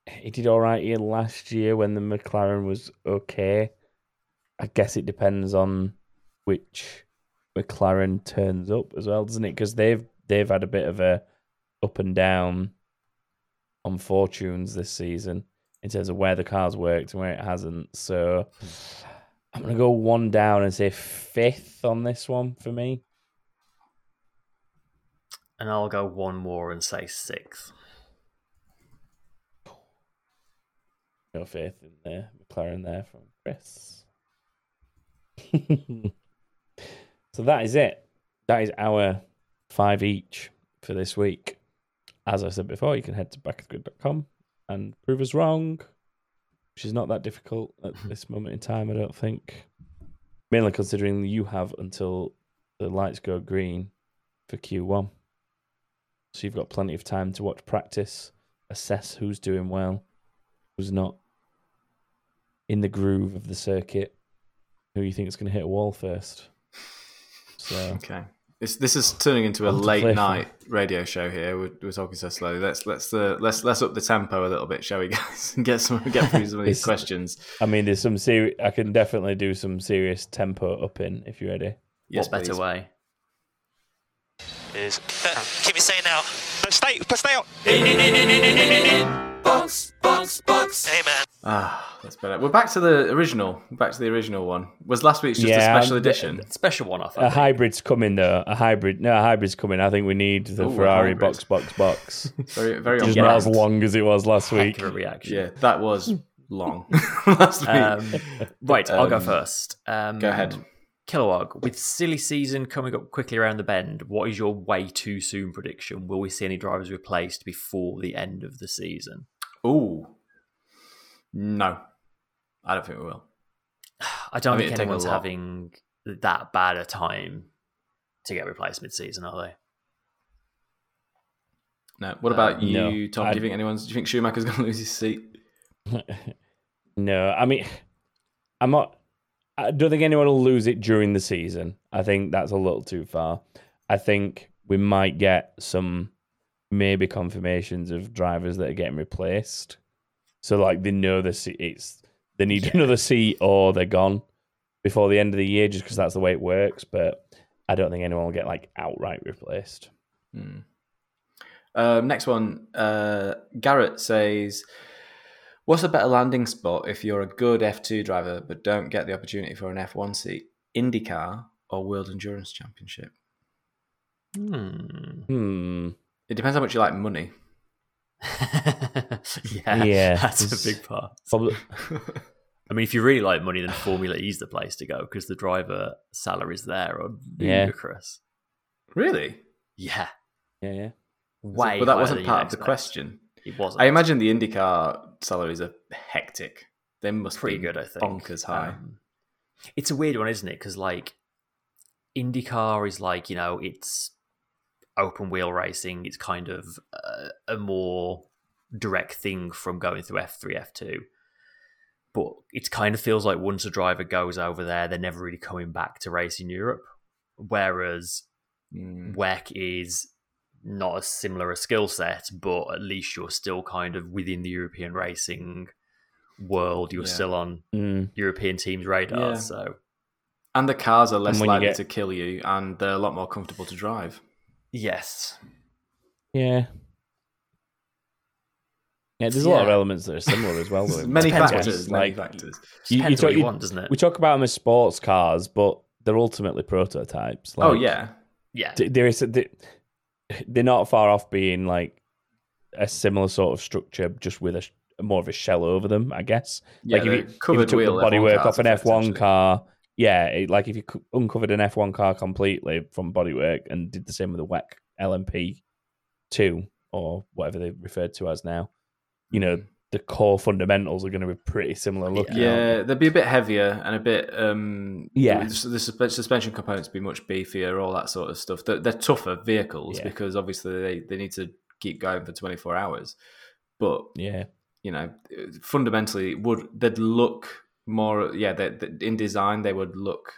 he did all right here last year when the McLaren was okay. I guess it depends on which McLaren turns up as well, doesn't it? Because they've they've had a bit of a up and down on fortunes this season in terms of where the car's worked and where it hasn't. So hmm. I'm gonna go one down and say fifth on this one for me. And I'll go one more and say sixth. No faith in the McLaren there from Chris. so that is it. That is our five each for this week. As I said before, you can head to backofthegrid.com and prove us wrong, which is not that difficult at this moment in time, I don't think. Mainly considering you have until the lights go green for Q1. So you've got plenty of time to watch practice, assess who's doing well, who's not in the groove of the circuit, who you think is going to hit a wall first. So Okay. This this is turning into a late night radio show here. We're, we're talking so slowly. Let's let's uh, let's let's up the tempo a little bit, shall we, guys? And get some get through some of these questions. I mean, there's some serious. I can definitely do some serious tempo up in if you're ready. Yes, what better please. way? is uh, keep it saying now. No, stay, but stay out. Box, box, box. Hey man, Ah, that's better. We're back to the original. Back to the original one. Was last week's just Yeah, a special edition? Special one, I think. A hybrid's coming though. A hybrid. No, a hybrid's coming. I think we need the Ooh, Ferrari box, box, box. Very very on Just not as long as it was last week. Accurate reaction. Yeah, that was long last week. Um, right, I'll go Um, first. Um, go ahead. Kilowog, with silly season coming up quickly around the bend, what is your way too soon prediction? Will we see any drivers replaced before the end of the season? Ooh, no, I don't think we will. I don't I mean, think it'd take a anyone's having that bad a time to get replaced mid-season, are they? No. What about Um, you, no, Tom? Do I'd- you think anyone's? Do you think Schumacher's going to lose his seat? no, I mean, I'm not. I don't think anyone will lose it during the season. I think that's a little too far. I think we might get some maybe confirmations of drivers that are getting replaced. So like they know the se- it's they need Yeah. another seat or they're gone before the end of the year, just because that's the way it works. But I don't think anyone will get like outright replaced. Hmm. Um, next one, uh, Garrett says, "What's a better landing spot if you're a good F2 driver but don't get the opportunity for an F1 seat? IndyCar or World Endurance Championship? Hmm. Hmm. It depends how much you like money. yeah, Yeah, that's a big part. Probably. I mean, if you really like money, then Formula E is the place to go because the driver salaries there are Yeah. ludicrous. really? Yeah, Yeah, yeah. way. but that wasn't part of the question. It wasn't. I imagine the IndyCar salaries are hectic. They must pretty be good. I think bonkers high. Um, it's a weird one, isn't it? Because like IndyCar is like you know it's open wheel racing. It's kind of uh, a more direct thing from going through F three, F two. But it kind of feels like once a driver goes over there, they're never really coming back to race in Europe. Whereas Mm. WEC is not as similar a skill set, but at least you're still kind of within the European racing world. You're Yeah. still on Mm. European teams' radar. Yeah. So And the cars are less likely get- to kill you, and they're a lot more comfortable to drive. Yes, Yeah. Yeah, there's a lot of Yeah. elements that are similar as well. Though. Many Depends what factors. you- Many like- factors. You- you depends talk- what you you- want, doesn't it? We talk about them as sports cars, but they're ultimately prototypes. Oh, like, oh yeah, yeah, d- there is a, they- they're not far off being like a similar sort of structure, just with a sh- more of a shell over them, I guess. yeah. like if you, they're if you covered took wheel the F1 bodywork off an F1 car, yeah, it, like if you co- uncovered an F1 car completely from bodywork and did the same with a WEC LMP two or whatever they referred to as now, you know, the core fundamentals are going to be pretty similar looking. Yeah, they'd be a bit heavier and a bit. um Yeah. the, the suspe- suspension components would be much beefier, all that sort of stuff. They're, they're tougher vehicles Yeah. because obviously they, they need to keep going for twenty four hours. But Yeah. you know, fundamentally, would they'd look more? Yeah, they, they, in design they would look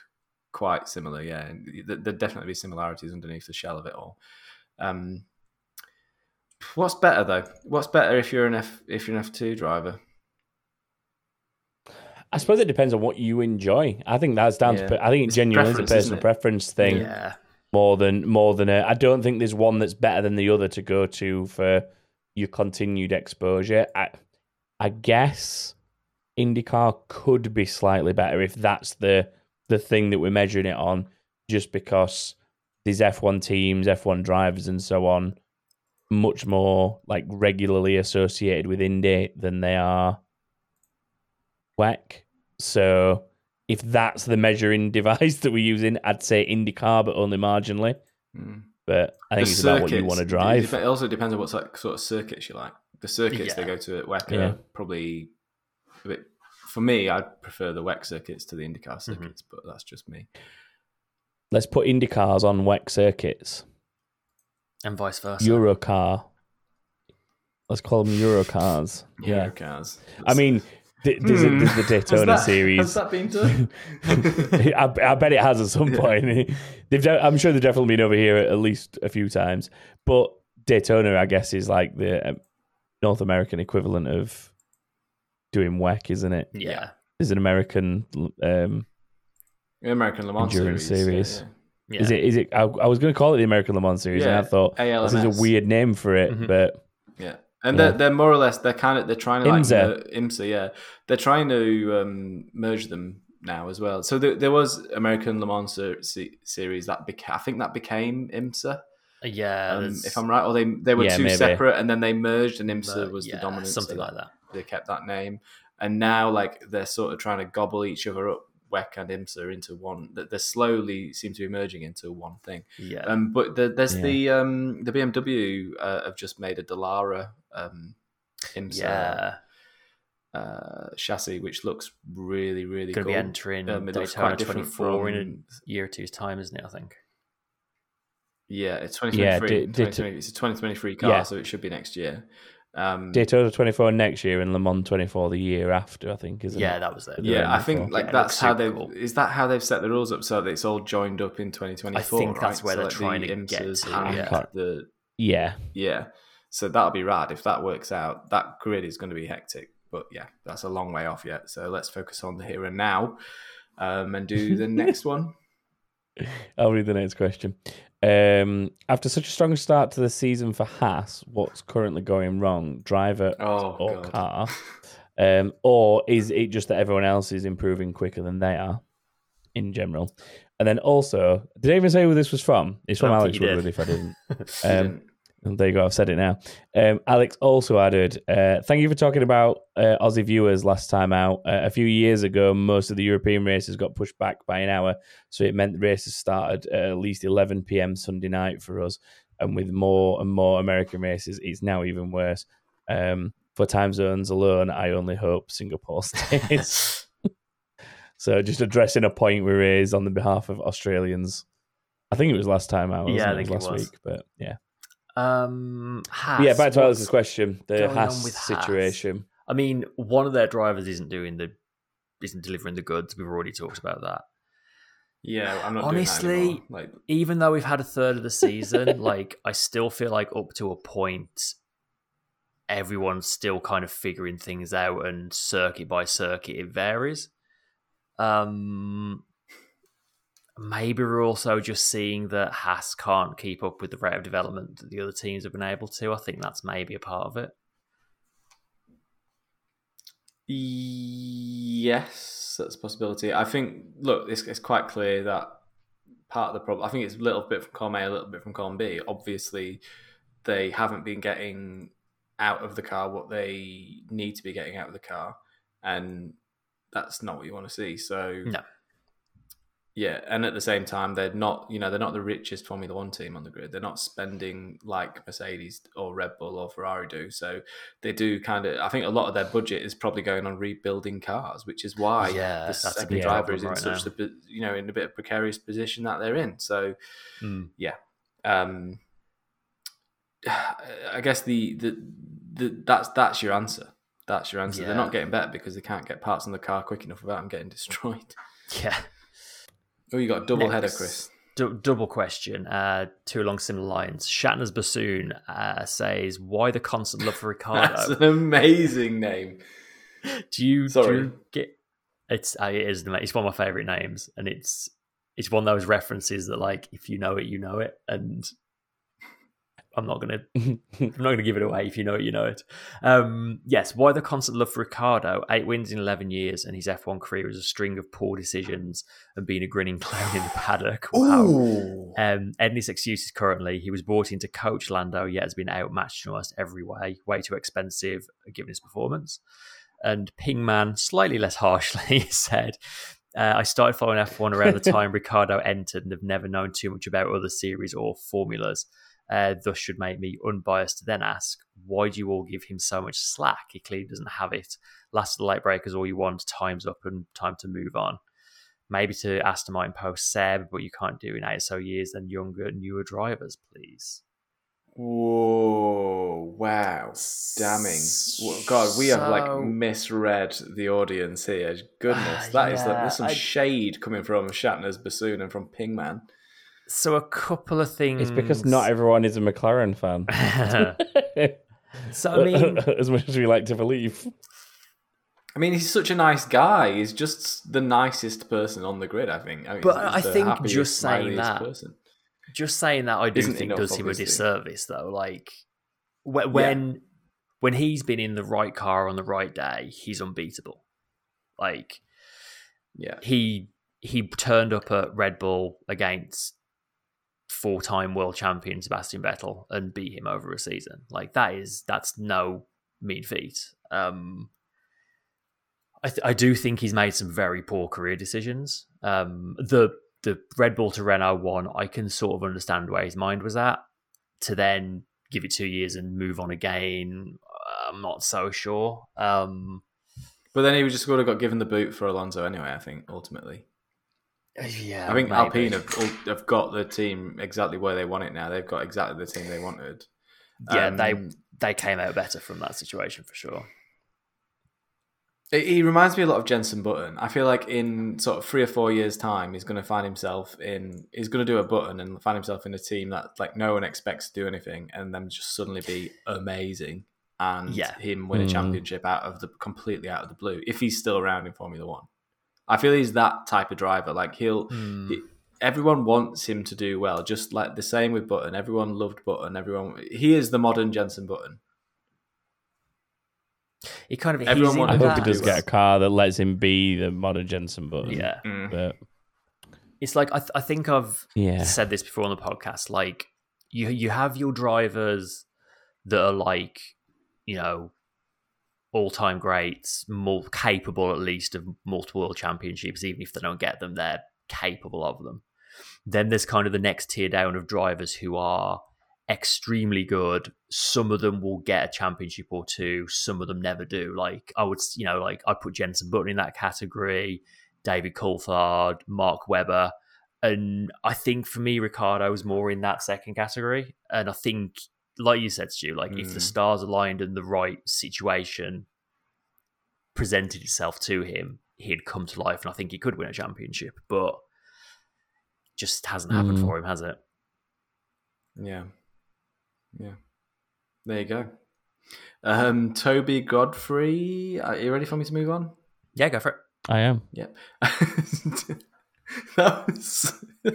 quite similar. Yeah, There- there'd definitely be similarities underneath the shell of it all. Um, what's better though? What's better if you're an F if you're an F two driver? I suppose it depends on what you enjoy. I think that's down Yeah. to. I think it It's genuinely is a personal preference thing Yeah. more than more than a. I don't think there's one that's better than the other to go to for your continued exposure. I, I guess IndyCar could be slightly better if that's the the thing that we're measuring it on, just because these F1 teams, F1 drivers, and so on, much more like regularly associated with Indy than they are WEC. So if that's the measuring device that we're using, I'd say IndyCar, but only marginally. Hmm. But I think The it's about what you want to drive. it also depends on what sort of circuits you like. The circuits they go to at WEC Yeah. are probably a bit. For me, I'd prefer the WEC circuits to the IndyCar Mm-hmm. circuits, but that's just me. Let's put IndyCars on WEC circuits. And vice versa. Eurocar. Let's call them Eurocars. Yeah. cars. I mean, th- there's, a, there's the Daytona series. Has that been done? I, I bet it has at some point. They've, de- I'm sure they've definitely been over here at least a few times. But Daytona, I guess, is like the um, North American equivalent of doing WEC, isn't it? yeah. There's an American. Um, American Le Mans Endurance series. series. yeah, Yeah. Is it? Is it? I, I was going to call it the American Le Mans series, and I Yeah, thought this is a weird name for it, Mhm. but Yeah. Yeah. And they're, they're more or less they're kind of they're trying to like IMSA. mer- IMSA, yeah. They're trying to um, merge them now as well. So there, there was American Le Mans ser- series that beca- I think that became IMSA. yeah. um, if I'm right, or they they were Yeah, two maybe. separate, and then they merged, and IMSA uh, was yeah, the dominant. something so like that. They kept that name, and now like they're sort of trying to gobble each other up, WEC and IMSA, into one. That they slowly seem to be merging into one thing. Yeah. Um, but the, there's Yeah. the um, the BMW uh, have just made a Dallara um, IMSA yeah. uh, chassis, which looks really really Going to cool. be entering Um, it Daytona quite different 24 in a year or two's time, isn't it? I think. Yeah, it's Yeah, 2023. Day- Day- 2020 it's a 2023 car, Yeah. so it should be next year. Um, Daytona 24 next year and Le Mans 24 the year after, I think, isn't Yeah, it? that was it. Yeah, year I think like Yeah, that's how they've cool. is that how they've set the rules up so that it's all joined up in 2024. I think that's right? where So, they're like, the trying to get to, yeah. The Yeah. yeah, so that'll be rad if that works out. That grid is going to be hectic, but yeah, that's a long way off yet. So let's focus on the here and now, um, and do the next one. I'll read the next question. Um, after such a strong start to the season for Haas, what's currently going wrong? Driver Oh or god. car? Um, or is it just that everyone else is improving quicker than they are in general? And then also, did I even say who this was from? It's from Alex Woodward, if I didn't. Um, didn't- And there you go. I've said it now. Um, Alex also added, uh, "Thank you for talking about uh, Aussie viewers last time out. Uh, a few years ago, most of the European races got pushed back by an hour, so it meant the races started at least 11 p.m. Sunday night for us. And with more and more American races, it's now even worse. Um, for time zones alone, I only hope Singapore stays. so, just addressing a point we raised on the behalf of Australians. I think it was last time out. Yeah, I think it it was last was. week, but yeah. Um, Haas, Yeah, back to what's Alex's question. The going Haas with Haas? situation. I mean, one of their drivers isn't doing the, isn't delivering the goods. We've already talked about that. yeah, I'm not Honestly, doing that like Even though we've had a third of the season, like I still feel like up to a point, everyone's still kind of figuring things out, and circuit by circuit it varies. Um, maybe we're also just seeing that Haas can't keep up with the rate of development that the other teams have been able to. I think that's maybe a part of it. Yes, that's a possibility. I think, look, it's, it's quite clear that part of the problem, I think it's a little bit from column A, a little bit from column B. Obviously, they haven't been getting out of the car what they need to be getting out of the car, and that's not what you want to see. So, No. Yeah, and at the same time, they're not, you know, they're not the richest Formula One team on the grid. They're not spending like Mercedes or Red Bull or Ferrari do. So they do kind of. I think a lot of their budget is probably going on rebuilding cars, which is why Yeah, the second driver is in right such the, you know, in a bit of precarious position that they're in. So Mm. um, I guess the, the the that's that's your answer. That's your answer. They're not getting better because they can't get parts on the car quick enough without them getting destroyed. Yeah. Oh, you got a double header, Next. Chris. Du- double question, uh, two along similar lines. Shatner's bassoon uh, says, "Why the constant love for Ricciardo?" That's an amazing name. do you do Sorry. you get? It's uh, it is the it's one of my favorite names, and it's it's one of those references that like if you know it, you know it, and I'm not gonna I'm not going to give it away if you know it, you know it. Um, yes, why the constant love for Ricciardo? Eight wins in 11 years, and his F1 career is a string of poor decisions and being a grinning clown in the paddock. Wow. Um, Edney's excuses currently, he was brought in to coach Lando, yet has been outmatched in almost every way, way too expensive given his performance. And Pingman, slightly less harshly, said, uh, I started following F1 around the time Ricciardo entered and have never known too much about other series or formulas. Uh, thus, should make me unbiased to then ask, why do you all give him so much slack? He clearly doesn't have it. Last of the late breakers, all you want, time's up and time to move on. Maybe to Aston Martin post Seb, but you can't do in eight or so years than younger, newer drivers, please. Whoa! Wow! Damning! God, we have like misread the audience here. Goodness, that is like, Yeah, there's some I- shade coming from Shatner's bassoon and from Pingman. So a couple of things. It's because not everyone is a McLaren fan. so I mean, as much as we like to believe. I mean, he's such a nice guy. He's just the nicest person on the grid. I think. I mean, But I think happiest, just saying that- person. just saying that I do Isn't think does him a disservice, though. Like wh- when when he's been in the right car on the right day, he's unbeatable. Like Yeah, he he turned up at Red Bull against four time world champion Sebastian Vettel and beat him over a season. Like that is that's no mean feat. Um, I th- I do think he's made some very poor career decisions. Um, the the Red Bull to Renault one, I can sort of understand where his mind was at. To then give it two years and move on again, I'm not so sure. Um, but then he was just would have got given the boot for Alonso anyway. I think ultimately. Yeah, I think maybe. Alpine have, all- have got the team exactly where they want it now. They've got exactly the team they wanted. Yeah, they Um, they came out better from that situation for sure. He he reminds me a lot of Jensen Button. I feel like in sort of three or four years' time, he's going to find himself in. He's going to do a button and find himself in a team that like no one expects to do anything, and then just suddenly be amazing, and Yeah. him win a Mm. championship out of the completely out of the blue if he's still around in Formula One. I feel he's that type of driver. Like he'll. he- everyone wants him to do well, just like the same with Button. Everyone loved Button. Everyone. He is the modern Jensen Button. He kind of Everyone he's wanted I hope he to does get a car that lets him be the modern Jensen Button. Yeah, Mm. But it's like I, th- I think I've yeah. said this before on the podcast. Like you you have your drivers that are like you know all time greats, more capable at least of multiple world championships, even if they don't get them, they're capable of them. Then there's kind of the next tier down of drivers who are extremely good. Some of them will get a championship or two, some of them never do. Like I would, you know, like I put Jensen Button in that category, David Coulthard, Mark Webber. And I think for me, Ricciardo was more in that second category. And I think, like you said, Stu, like if the Mm. stars aligned and the right situation presented itself to him, he'd come to life and I think he could win a championship. But just hasn't happened Mm. for him, has it? Yeah. Yeah. There you go. Um, Toby Godfrey, are you ready for me to move on? Yeah, go for it. I am. Yep. that was.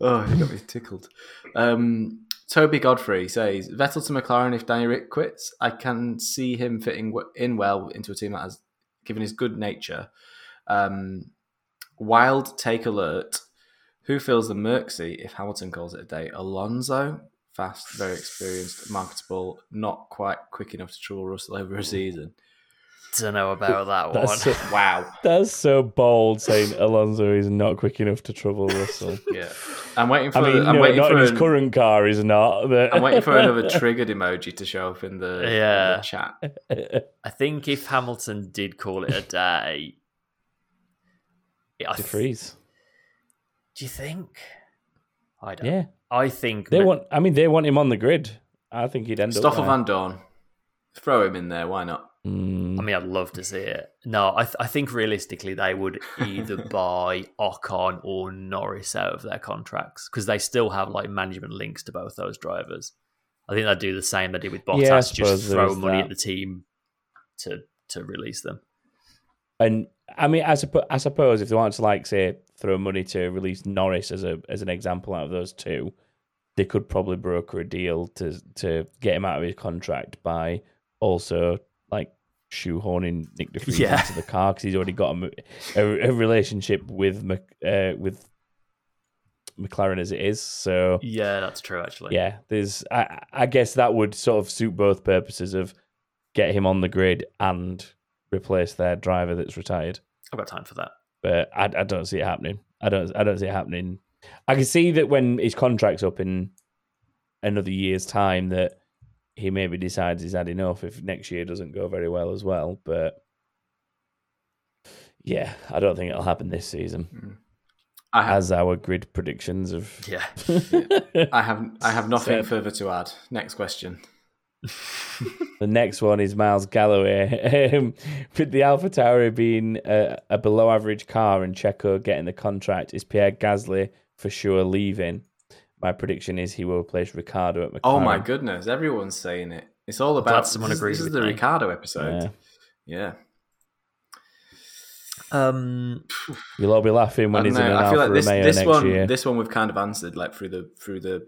oh, you got me tickled. Um, Toby Godfrey says Vettel to McLaren if Danny Rick quits. I can see him fitting in well into a team that has, given his good nature. Um, wild take alert. Who fills the Merksy if Hamilton calls it a day? Alonso, fast, very experienced, marketable, not quite quick enough to trouble Russell over a season. Don't know about that one. That's so, Wow. that's so bold saying Alonso is not quick enough to trouble Russell. Yeah. I'm waiting for. I mean, I'm no, waiting not for in his an- current car, he's not. But... I'm waiting for another triggered emoji to show up in the, in the Yeah. chat. I think if Hamilton did call it a day, I De th- Vries. do you think? I don't. Yeah, I think they Mc- want. I mean, they want him on the grid. I think he'd end Stoffel up. Van Dorn. Throw him in there. Why not? Mm, I mean, I'd love to see it. No, I, th- I think realistically they would either buy Ocon or Norris out of their contracts because they still have like management links to both those drivers. I think they'd do the same they did with Bottas, Yeah, just throw money that. at the team to to release them. and I mean, I suppose, I suppose if they wanted to, like, say, throw money to release Norris as a as an example out of those two, they could probably broker a deal to to get him out of his contract by also shoehorning Nyck De Vries Yeah. into the car because he's already got a a relationship with uh, with McLaren as it is. So Yeah, that's true. Actually, yeah, there's I, I guess that would sort of suit both purposes of get him on the grid and replace their driver that's retired. I've got time for that. But I, I don't see it happening. I don't I don't see it happening. I can see that when his contract's up in another year's time that he maybe decides he's had enough if next year doesn't go very well as well. But yeah, I don't think it'll happen this season. I have, As our grid predictions of Yeah, I have, I have nothing So- further to add. Next question. The next one is Miles Galloway. Um, With the AlphaTauri being a, a below average car and Checo getting the contract, is Pierre Gasly for sure leaving? My prediction is he will replace Ricciardo at McLaren. Oh my goodness, everyone's saying it. It's all about. glad someone this, is- agrees This is with the me. Ricciardo episode. Yeah. Yeah. um, You'll all be laughing when don't he's in an I feel Alfa like this, Romeo this next one, year. this one we've kind of answered like through the through the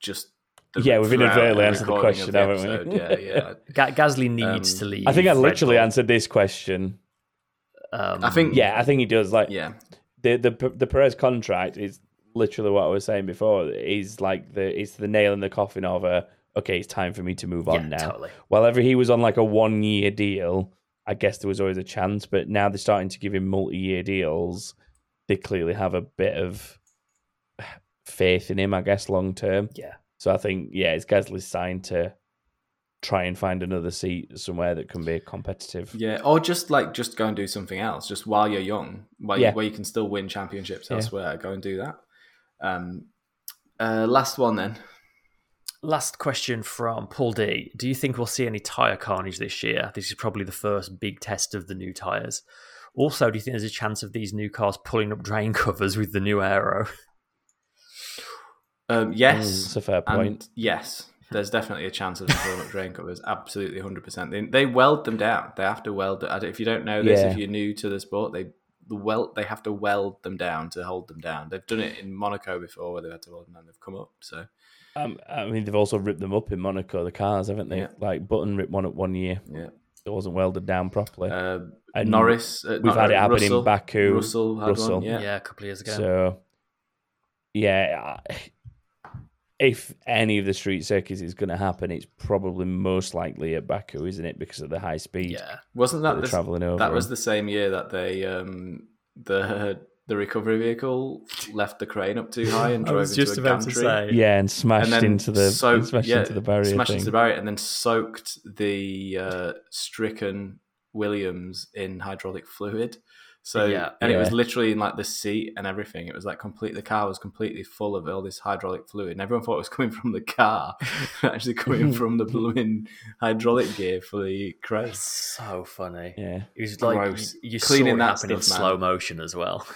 just. The, Yeah, we've inadvertently answered the question, the haven't we? Yeah, yeah. Ga- Gasly needs Um, to leave. I think I literally Bull. answered this question. Um, I think- Yeah, I think he does. Like yeah. the the the Perez contract is literally what I was saying before. Is like the it's the nail in the coffin of a okay, it's time for me to move yeah, on now. totally. Whenever he was on like a one year deal, I guess there was always a chance. But now they're starting to give him multi year deals. They clearly have a bit of faith in him, I guess, long term. Yeah, So I think, yeah, it's Gasly's signed to try and find another seat somewhere that can be competitive. Yeah, or just like just go and do something else, just while you're young, while Yeah. you, where you can still win championships Yeah. elsewhere. Go and do that. Um, uh, last one then. Last question from Paul D. Do you think we'll see any tyre carnage this year? This is probably the first big test of the new tyres. Also, do you think there's a chance of these new cars pulling up drain covers with the new aero? Um, Mm, yes, it's a fair point. yes, there's definitely a chance of them pulling up drain covers. Absolutely, hundred percent. They, they weld them down. They have to weld. it. If you don't know this, Yeah. if you're new to the sport, they the weld they have to weld them down to hold them down. They've done it in Monaco before, where they've had to weld them down. They've come up. So Um, I mean, they've also ripped them up in Monaco, the cars, haven't they? Yeah. Like Button ripped one up one year. yeah, It wasn't welded down properly. uh, And Norris. Uh, We've not- had it happen Russell, in Baku. Russell had Russell. one. Yeah. Yeah. a couple of years ago. So, yeah, I- if any of the street circuits is going to happen, it's probably most likely at Baku, isn't it? Because of the high speed yeah, Wasn't that that the, traveling over. that was the same year that they um, the the recovery vehicle left the crane up too high and I drove was into just a about to gantry? say. yeah, and smashed and into the soaked- smashed yeah, into the barrier. smashed thing. into the barrier, and then soaked the uh, stricken Williams in hydraulic fluid. So Yeah. and it was literally in like the seat and everything. It was like complete. The car was completely full of all this hydraulic fluid, and everyone thought it was coming from the car, actually coming from the blooming hydraulic gear for the crane. so funny. Yeah, It was like Gross. you, you Cleaning that happen in slow motion as well.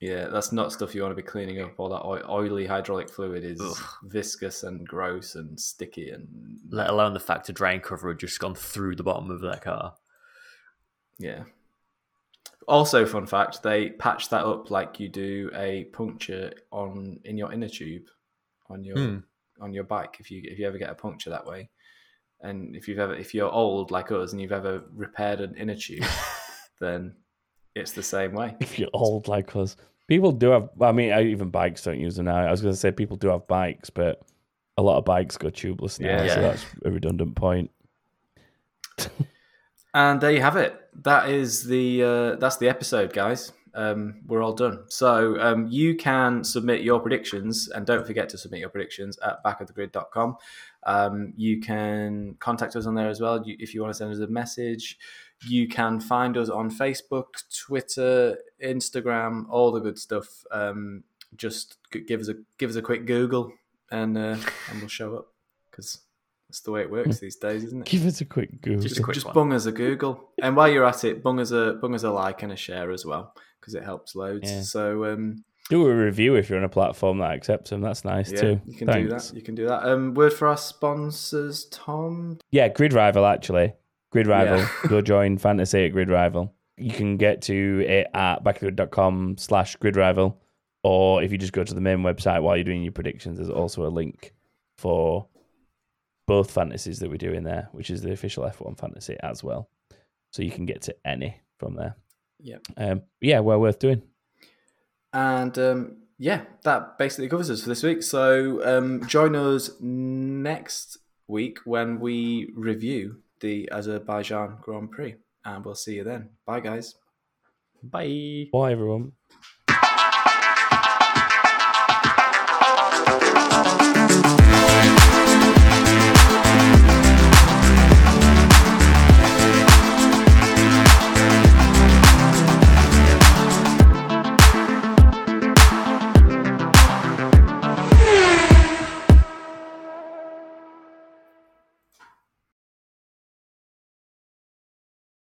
Yeah, that's not stuff you want to be cleaning up. All that oily hydraulic fluid is Ugh. viscous and gross and sticky and Let alone the fact a drain cover had just gone through the bottom of that car. yeah. Also, fun fact: they patch that up like you do a puncture on in your inner tube on your Hmm. on your bike. If you if you ever get a puncture that way, and if you've ever if you're old like us and you've ever repaired an inner tube, then it's the same way. if you're old like us, people do have. I mean, even bikes don't use them now. I was going to say people do have bikes, but a lot of bikes go tubeless now, Yeah. so that's a redundant point. And there you have it. That is the uh, that's the episode, guys. Um, we're all done. So um, you can submit your predictions, and don't forget to submit your predictions at backofthegrid.com. Um, you can contact us on there as well if you want to send us a message. You can find us on Facebook, Twitter, Instagram, all the good stuff. Um, just give us a give us a quick Google, and uh, and we'll show up because that's the way it works these days, isn't it? Give us a quick Google. Just a quick just one. bung us a Google, and while you're at it, bung us a bung us a like and a share as well because it helps loads. Yeah. So um, Do a review if you're on a platform that accepts them. That's nice yeah, too. you can do that. You can do that. Um, word for our sponsors, Tom. Yeah, Grid Rival actually. Grid Rival. Yeah. Go join Fantasy at Grid Rival. You can get to it at backofgrid.com slash grid rival. Or if you just go to the main website while you're doing your predictions, there's also a link for both fantasies that we do in there, which is the official F1 fantasy as well. So you can get to any from there. Yeah. Um, yeah, well worth doing. And um, yeah, that basically covers us for this week. So um, join us next week when we review the Azerbaijan Grand Prix. And we'll see you then. Bye, guys. Bye. Bye, everyone.